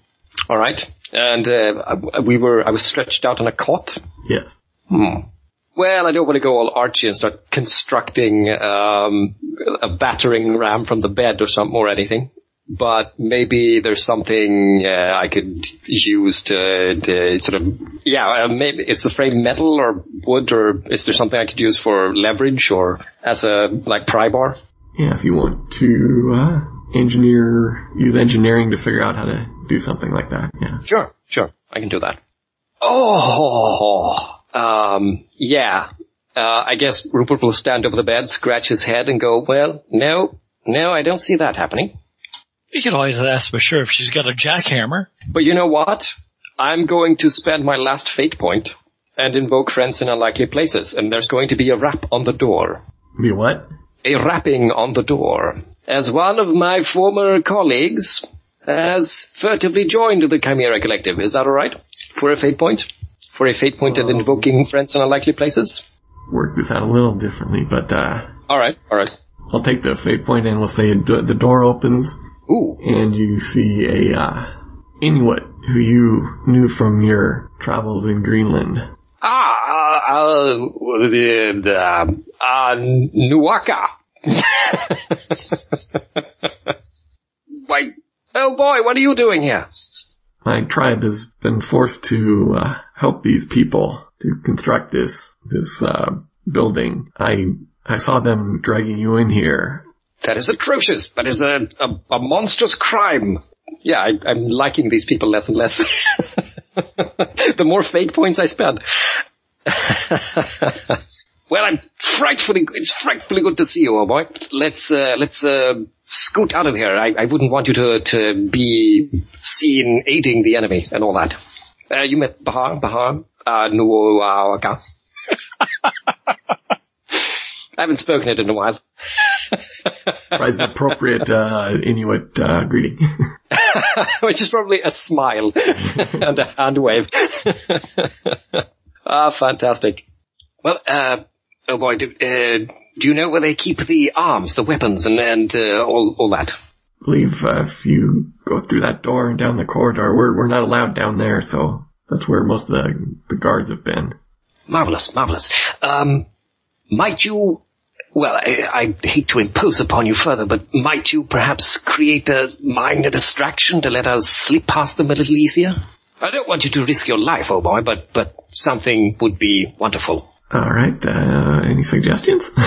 All right. And uh, I- we were I was stretched out on a cot. Yes. Hmm. Well, I don't want to go all Archie and start constructing um, a battering ram from the bed or something or anything. But maybe there's something uh, I could use to, to sort of yeah. Uh, maybe it's the frame metal or wood or is there something I could use for leverage or as a like pry bar? Yeah, if you want to uh, engineer, use engineering to figure out how to do something like that. Yeah. Sure, sure, I can do that. Oh, um, yeah. Uh, I guess Rupert will stand over the bed, scratch his head, and go, "Well, no, no, I don't see that happening." You can always ask for sure if she's got a jackhammer. But you know what? I'm going to spend my last fate point and invoke friends in unlikely places, and there's going to be a rap on the door. Be what? A rapping on the door. As one of my former colleagues has furtively joined the Chimera Collective. Is that alright? For a fate point? For a fate point point and invoking friends in unlikely places? Work this out a little differently, but uh, Alright, alright. I'll take the fate point and we'll say d- the door opens Ooh. and you see a uh, Inuit who you knew from your travels in Greenland. Ah, uh, uh, the, the, uh, Nuaka. [laughs] Why, oh boy, what are you doing here? My tribe has been forced to uh, help these people to construct this this uh, building. I I saw them dragging you in here. That is atrocious. That is a, a, a monstrous crime. Yeah, I, I'm liking these people less and less. [laughs] the more fate points I spend. [laughs] well, I'm frightfully, it's frightfully good to see you, old boy. Let's, uh, let's, uh, scoot out of here. I, I wouldn't want you to, to be seen aiding the enemy and all that. Uh, you met Bahar, Bahar, uh. [laughs] I haven't spoken it in a while. As an appropriate uh, Inuit uh, greeting. [laughs] Which is probably a smile [laughs] and a hand wave. ah, fantastic. Well, uh, oh boy, do, uh, do you know where they keep the arms, the weapons, and, and uh, all, all that? I believe uh, if you go through that door and down the corridor, we're we're not allowed down there, so that's where most of the the guards have been. Marvelous, marvelous. Um, might you, well, I, I hate to impose upon you further, but might you perhaps create a minor distraction to let us slip past them a little easier? I don't want you to risk your life, oh boy, but, but something would be wonderful. All right. Uh, any suggestions? [laughs]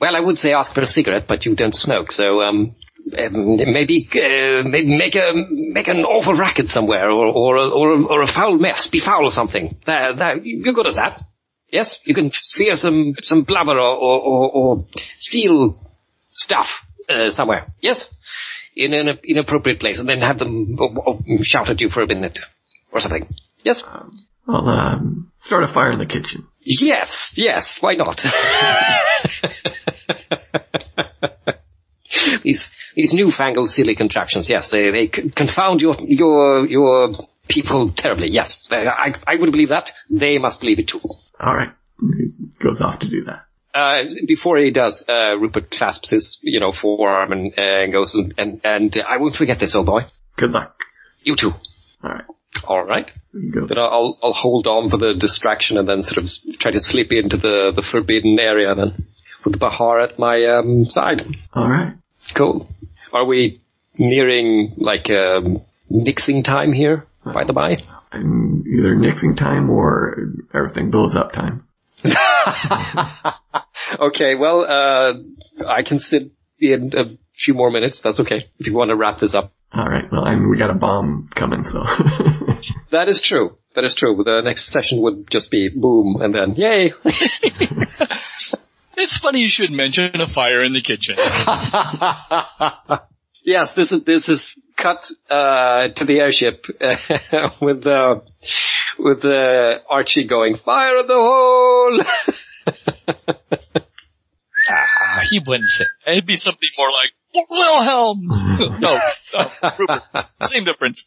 Well, I would say ask for a cigarette, but you don't smoke, so, um, um, maybe, uh, maybe make a make an awful racket somewhere, or or a, or a, or a foul mess, befoul something. There, there, you're good at that. Yes, you can smear some some blubber or or, or, or seal stuff uh, somewhere. Yes, in an inappropriate place, and then have them shout at you for a minute or something. Yes. Um, I'll um, start a fire in the kitchen. Yes, yes. Why not? [laughs] these these newfangled silly contraptions. Yes, they they confound your your your people terribly. Yes, I I would believe that. They must believe it too. All right, he goes off to do that. Uh, before he does, uh, Rupert clasps his, you know, forearm and, uh, goes and, and, and I won't forget this, old boy. Good luck. You too. All right. All right. Then I'll I'll hold on for the distraction and then sort of try to slip into the the forbidden area then with Bahar at my um, side. All right. Cool. Are we nearing like um, nixing time here? By the by. I'm either nixing time or everything builds up time. [laughs] okay. Well, uh, I can sit in a few more minutes. That's okay. If you want to wrap this up. All right. Well, I mean, we got a bomb coming, so. [laughs] that is true. That is true. The next session would just be boom, and then yay. [laughs] it's funny you should mention a fire in the kitchen. [laughs] yes, this is this is cut uh, to the airship uh, with uh, with uh, Archie going fire in the hole. Ah, he wouldn't say. It'd be something more like Wilhelm. [laughs] [laughs] no, no, Rupert. Same difference.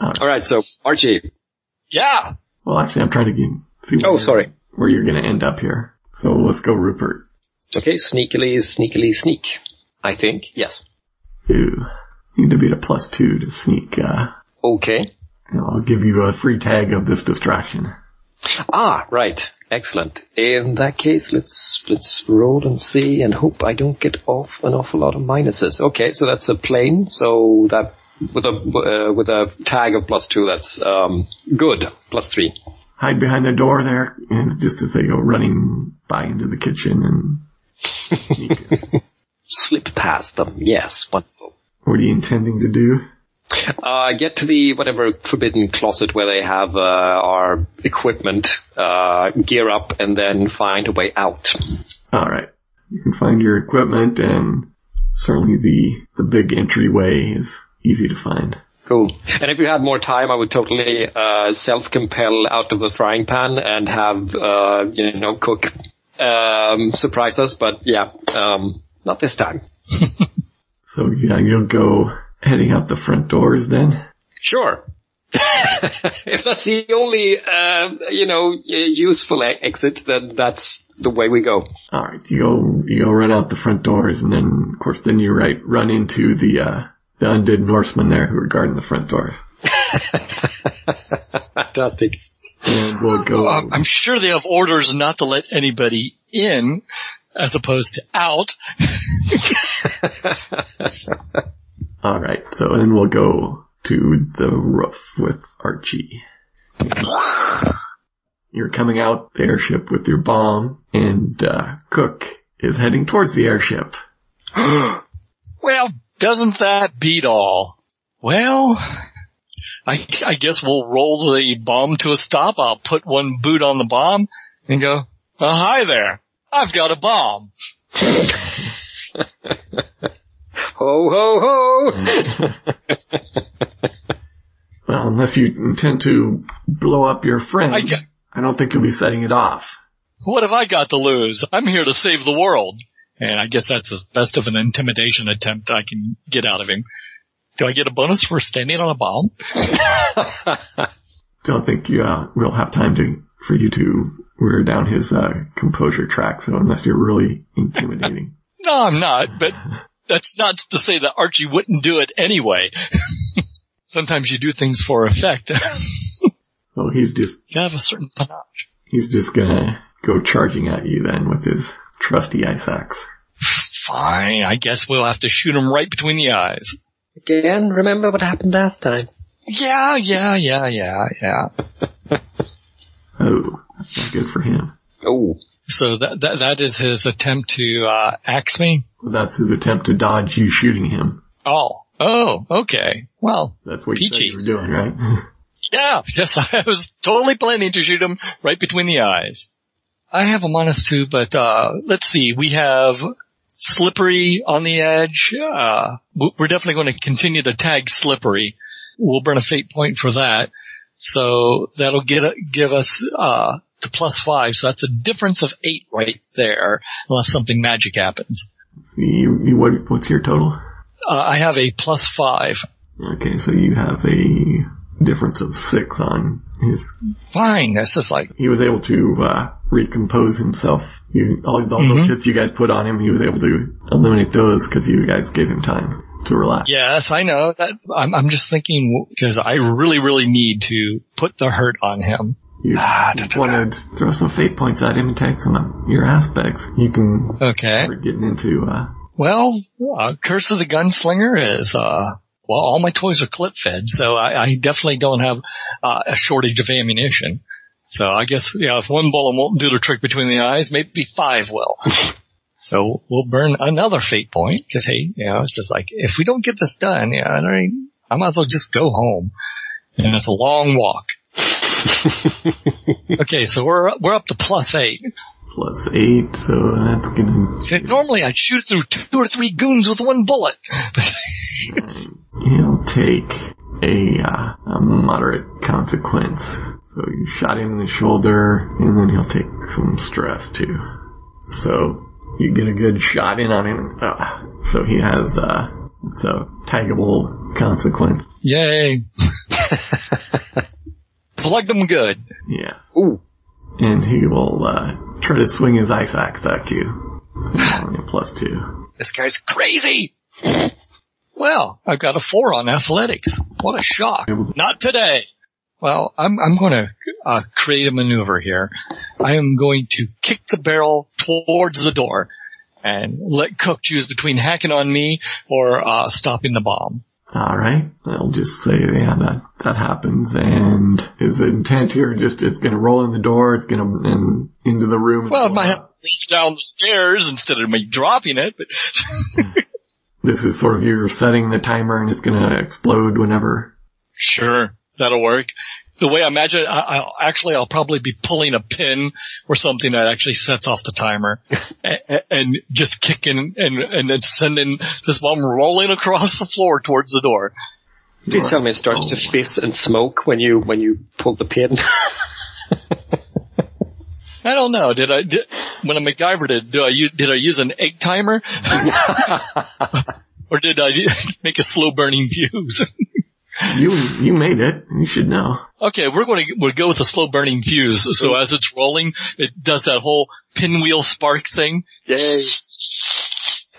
All right, so Archie. Yeah. Well, actually, I'm trying to get, see. Oh, sorry. Where you're going to end up here? So let's go, Rupert. Okay, sneakily, sneakily, sneak. I think yes. Ooh, need to beat a plus two to sneak. Uh, okay. I'll give you a free tag of this distraction. Ah, right. Excellent. In that case, let's let's roll and see, and hope I don't get off an awful lot of minuses. Okay, so that's a plane. So that with a uh, with a tag of plus two, that's um, good. Plus three. Hide behind the door there, and just as they go running by into the kitchen and [laughs] slip past them. Yes, wonderful. What are you intending to do? Uh, get to the whatever forbidden closet where they have uh, our equipment, uh, gear up, and then find a way out. All right, you can find your equipment, and certainly the the big entryway is easy to find. Cool. And if you had more time, I would totally uh, self-compel out of the frying pan and have uh, you know cook um, surprise us. But yeah, um, not this time. [laughs] so yeah, you'll go heading out the front doors then? Sure. [laughs] if that's the only, uh, you know, useful exit, then that's the way we go. All right, you go, you go run out the front doors, and then, of course, then you right run into the uh, the undead Norsemen there who are guarding the front doors. [laughs] Fantastic. And we'll go. Um, I'm sure they have orders not to let anybody in, as opposed to out. [laughs] All right, so then we'll go to the roof with Archie. You're coming out the airship with your bomb, and uh, Cook is heading towards the airship. [gasps] well, doesn't that beat all? Well, I, I guess we'll roll the bomb to a stop. I'll put one boot on the bomb and go, oh, hi there. I've got a bomb. [laughs] Ho, ho, ho! [laughs] well, unless you intend to blow up your friend, I, got, I don't think you'll be setting it off. What have I got to lose? I'm here to save the world. And I guess that's as best of an intimidation attempt I can get out of him. Do I get a bonus for standing on a bomb? [laughs] don't think you, uh, we'll have time to, for you to wear down his, uh, composure track, so unless you're really intimidating. [laughs] no, I'm not, but that's not to say that Archie wouldn't do it anyway. [laughs] Sometimes you do things for effect. [laughs] well, he's just. You have a certain panache. He's just gonna go charging at you then with his trusty ice axe. Fine, I guess we'll have to shoot him right between the eyes. Again, remember what happened last time. Yeah, yeah, yeah, yeah, yeah. oh, that's not good for him. Oh. So that, that, that is his attempt to, uh, axe me? That's his attempt to dodge you shooting him. Oh. Oh, okay. Well, That's what you said you were doing, right? [laughs] yeah, yes, [laughs] I was totally planning to shoot him right between the eyes. I have a minus two, but, uh, let's see. We have Slippery on the edge. Uh, we're definitely going to continue to tag Slippery. We'll burn a fate point for that. So that'll get, give us, uh, to plus five. So that's a difference of eight right there, unless something magic happens. See, you, what, what's your total? Uh, I have a plus five. Okay, so you have a difference of six on his. Fine. that's just like, He was able to uh, recompose himself. You, all, all Mhm. those hits you guys put on him, he was able to eliminate those because you guys gave him time to relax. yes, I know that. I'm, I'm just thinking because I really, really need to put the hurt on him. You Ah, da, da, da. want to throw some fate points at him and take some of your aspects. You can Okay. start getting into. Uh, Well, uh, Curse of the Gunslinger is, uh, well, all my toys are clip fed, so I, I definitely don't have uh, a shortage of ammunition. So I guess, yeah, if one bullet won't do the trick between the eyes, maybe five will. [laughs] so we'll burn another fate point, cause hey, you know, it's just like, if we don't get this done, yeah, I, don't- I might as well just go home. And it's a long walk. [laughs] okay, so we're, we're up to plus eight. plus eight, so that's gonna. See, Normally I'd shoot through two or three goons with one bullet. [laughs] He'll take a, uh, a moderate consequence. So you shot him in the shoulder, and then he'll take some stress too. So you get a good shot in on him. Uh, so he has uh, it's a taggable consequence. Yay. [laughs] Plugged them good. Yeah, Ooh. and he will uh, try to swing his ice axe at you. [laughs] plus Two. This guy's crazy. Well, I've got a four on athletics. What a shock. Not today. Well, I'm, I'm going to uh, create a maneuver here. I am going to kick the barrel towards the door and let Cook choose between hacking on me or uh, stopping the bomb. All right, I'll just say yeah that that happens, and his intent here just it's gonna roll in the door, it's gonna and into the room. Well, I blow might have to down the stairs instead of me dropping it, but [laughs] This is sort of you're setting the timer, and it's gonna explode whenever. Sure, that'll work. The way I imagine, I, I'll actually, I'll probably be pulling a pin or something that actually sets off the timer, [laughs] and, and just kicking and and then sending this bomb rolling across the floor towards the door. Please tell me it starts to Oh. fizz and smoke when you when you pull the pin. [laughs] I don't know. Did I did, when I MacGyver did? Do I use, did I use an egg timer, [laughs] or did I make a slow burning fuse? You you made it. You should know. Okay, we're going to we'll go with a slow burning fuse. So as it's rolling, it does that whole pinwheel spark thing. Yay. [laughs]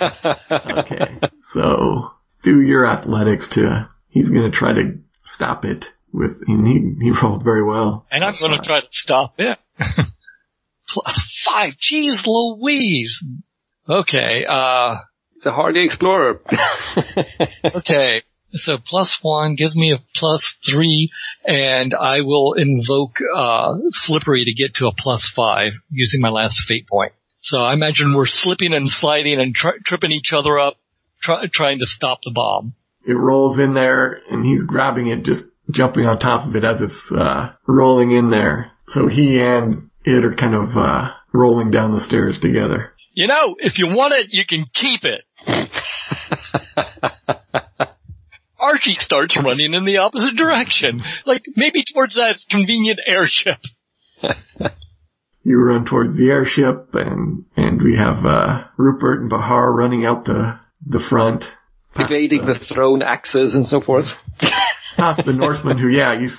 Okay, so do your athletics to. He's gonna try to stop it with. And he he rolled very well. And I'm going to try to stop it. [laughs] Plus five. Jeez Louise. Okay, uh, It's a hardy explorer. [laughs] okay. So plus one gives me a plus three and I will invoke, uh, slippery to get to a plus five using my last fate point. So I imagine we're slipping and sliding and tri- tripping each other up, try- trying to stop the bomb. It rolls in there, and he's grabbing it, just jumping on top of it as it's uh, rolling in there. So he and it are kind of uh, rolling down the stairs together. You know, if you want it, you can keep it. [laughs] Archie starts running in the opposite direction, like maybe towards that convenient airship. [laughs] You run towards the airship, and and we have uh, Rupert and Bahar running out the the front, Evading the thrown axes and so forth. [laughs] past the Norsemen, who yeah, you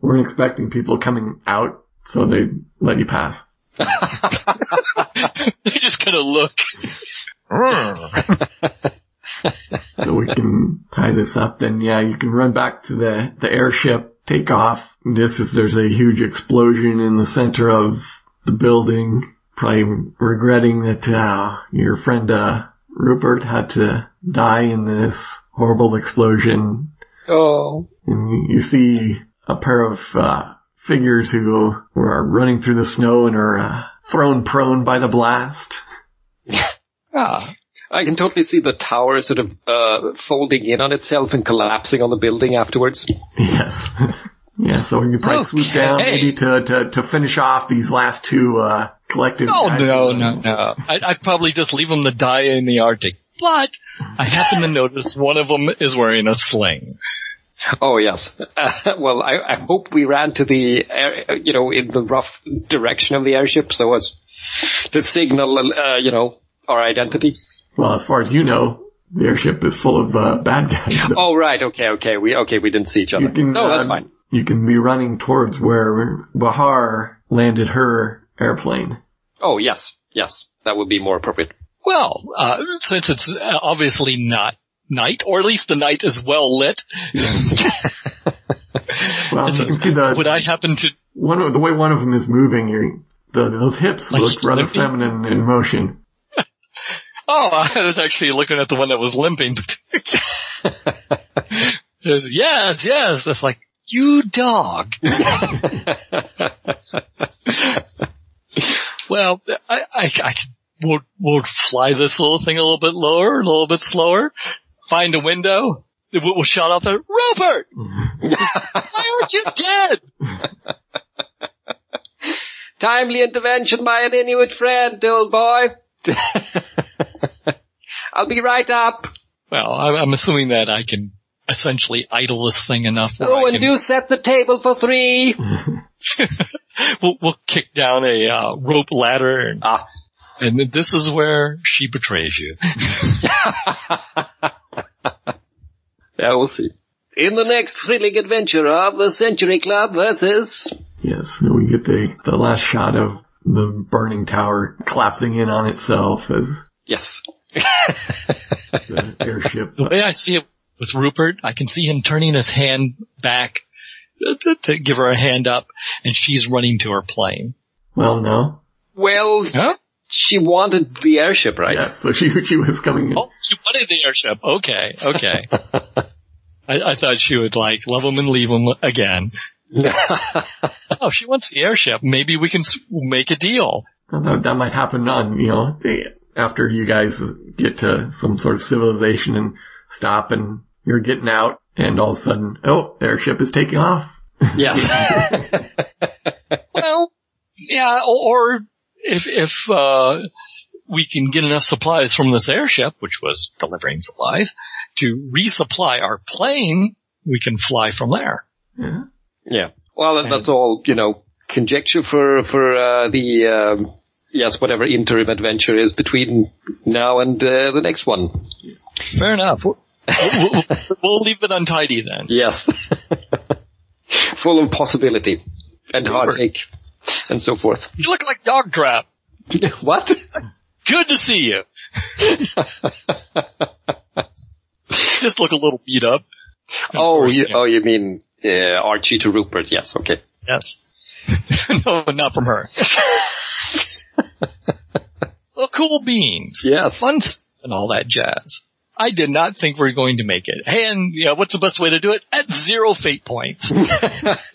weren't expecting people coming out, so they let you pass. [laughs] They're just gonna look. So we can tie this up. Then yeah, you can run back to the the airship, take off. This is, there's a huge explosion in the center of the building, probably regretting that uh, your friend uh, Rupert had to die in this horrible explosion. Oh. And you- see a pair of uh, figures who are running through the snow and are uh, thrown prone by the blast. [laughs] Ah, I can totally see the tower sort of uh, folding in on itself and collapsing on the building afterwards. Yes. [laughs] yeah, so you probably swoop down Okay. maybe to, to, to finish off these last two, uh, collective. Oh guys. no, no, no. I'd, I'd probably just leave them to die in the Arctic. But I happen to notice one of them is wearing a sling. Oh yes. Uh, [laughs] well, I, I hope we ran to the, air, you know, in the rough direction of the airship so as to signal, uh, you know, our identity. Well, as far as you know, the airship is full of, uh, bad guys. [laughs] Oh right, okay, okay, we okay, we didn't see each other. You can, no, that's uh, fine. You can be running towards where Bahar landed her airplane. Oh yes, yes, that would be more appropriate. Well, uh, since it's uh, obviously not night, or at least the night is well lit, [laughs] Well, you can see the would I happen to one of the way one of them is moving. Your the, those hips Like look rather feminine in motion. Oh, [laughs] I was actually looking at the one that was limping. [laughs] Says, yes, yes. That's like, you dog. [laughs] well, I, I, I could- we'll, we'll fly this little thing a little bit lower, a little bit slower, find a window, we'll, we'll shout out there, Rupert! Why aren't you dead? Timely intervention by an Inuit friend, old boy. I'll be right up. Well, I'm, I'm assuming that I can essentially idle this thing enough Oh, and can do set the table for three. [laughs] we'll, we'll kick down a uh, rope ladder, and, Ah. and then this is where she betrays you. [laughs] Yeah, we'll see. In the next thrilling adventure of the Century Club versus... Yes, and we get the the last shot of the burning tower collapsing in on itself as Yes. The airship. the way I see it with Rupert, I can see him turning his hand back to, to give her a hand up, and she's running to her plane. Well, no. Well, Huh? she wanted the airship, right? Yes, so she she was coming in. Oh, she wanted the airship. Okay, okay. [laughs] I, I thought she would like love him and leave him again. [laughs] Oh, she wants the airship. Maybe we can make a deal. That, that might happen on, you know, the, after you guys get to some sort of civilization and stop and you're getting out and all of a sudden, oh, the airship is taking off. yes. [laughs] Well, yeah, or, or if if uh, we can get enough supplies from this airship, which was delivering supplies, to resupply our plane, we can fly from there. Yeah. yeah. Well, that's all, you know, conjecture for, for, uh, the, um, yes, whatever interim adventure is between now and, uh, the next one. Fair enough. We'll, we'll, we'll leave it untidy then. Yes. [laughs] Full of possibility and heartache and so forth. You look like dog crap. [laughs] what? Good to see you. [laughs] Just look a little beat up. Oh, course, you, yeah. oh, you mean, uh, Archie to Rupert. Yes. Okay. Yes. no, not from her. [laughs] well, cool beans. Yeah. Fun stuff and all that jazz. I did not think we were going to make it. And, you know, what's the best way to do it? At zero fate points. [laughs]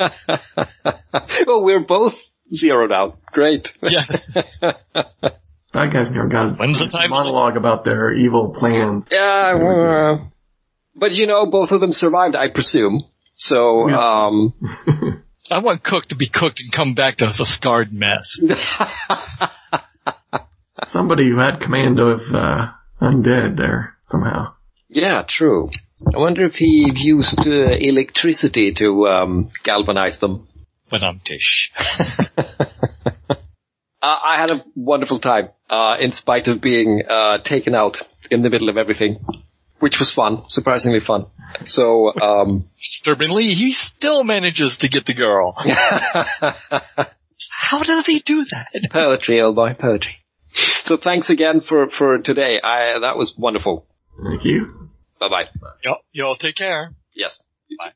well, we're both zeroed out. Great. yes. [laughs] Bad guys never got When's the time? monologue about their evil plans. Yeah, uh, but you know, both of them survived, I presume. So, um, I want Cook to be cooked and come back to a scarred mess. Somebody who had command of, uh, undead there somehow. yeah, true. I wonder if he used uh, electricity to um, galvanize them. But um tish. [laughs] Uh, I had a wonderful time, uh, in spite of being uh, taken out in the middle of everything, which was fun, surprisingly fun. So, um, Disturbingly, he still manages to get the girl. [laughs] How does he do that? poetry, old boy, poetry. So thanks again for, for today. I, that was wonderful. Thank you. Bye bye. Y'all, y'all take care. Yes. Bye.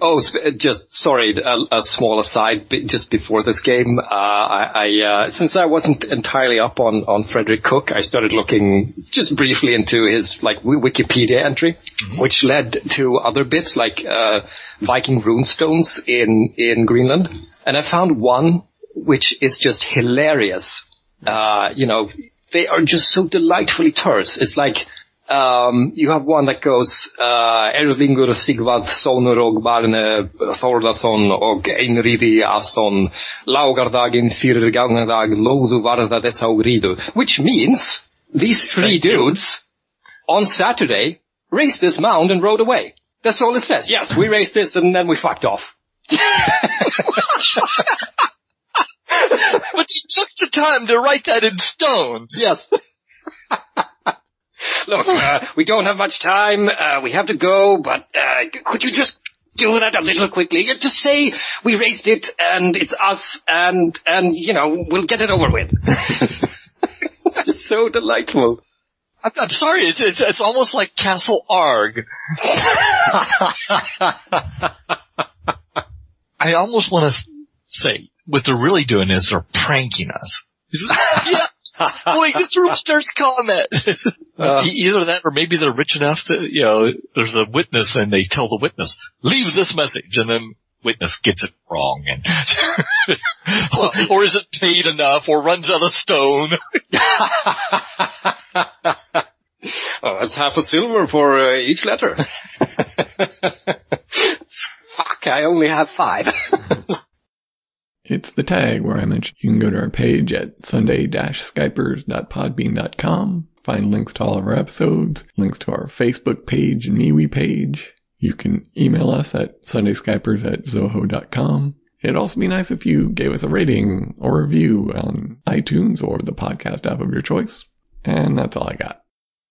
Oh, uh, just sorry, a, a small aside. Just before this game, uh, I, I uh, since I wasn't entirely up on on Frederick Cook, I started looking just briefly into his like Wi- Wikipedia entry, which led to other bits like uh, Viking runestones in in Greenland, and I found one which is just hilarious. Uh, you know, they are just so delightfully terse. It's like, um, you have one that goes, uh, Erlingur Sigvardsson og Barne Þórðarson og Einriði Asson Laugardagin fyrir gangadag loðu varða þessa ridu. Which means, these three dudes, on Saturday, raised this mound and rode away. That's all it says. Yes, we raised this and then we fucked off. [laughs] [laughs] but you took the time to write that in stone. Yes. [laughs] Look, uh, we don't have much time. Uh, we have to go, but uh, could you just do that a little quickly? Just say we raised it and it's us and, and, you know, we'll get it over with. [laughs] it's just so delightful. I'm, I'm sorry, it's, it's, it's almost like Castle Arg. I almost want to say what they're really doing is they're pranking us. [laughs] yeah. Wait, this rooster's comment. Uh, [laughs] Either that or maybe they're rich enough to, you know, there's a witness and they tell the witness, leave this message and then witness gets it wrong and, [laughs] or, or is it paid enough or runs out of stone. oh, that's half a silver for uh, each letter. Fuck, I only have five. It's the tag where I mentioned you can go to our page at sunday-skypers.podbean.com, find links to all of our episodes, links to our Facebook page and MeWe page. You can email us at sundayskypers at zoho.com. It'd also be nice if you gave us a rating or review on iTunes or the podcast app of your choice. And that's all I got.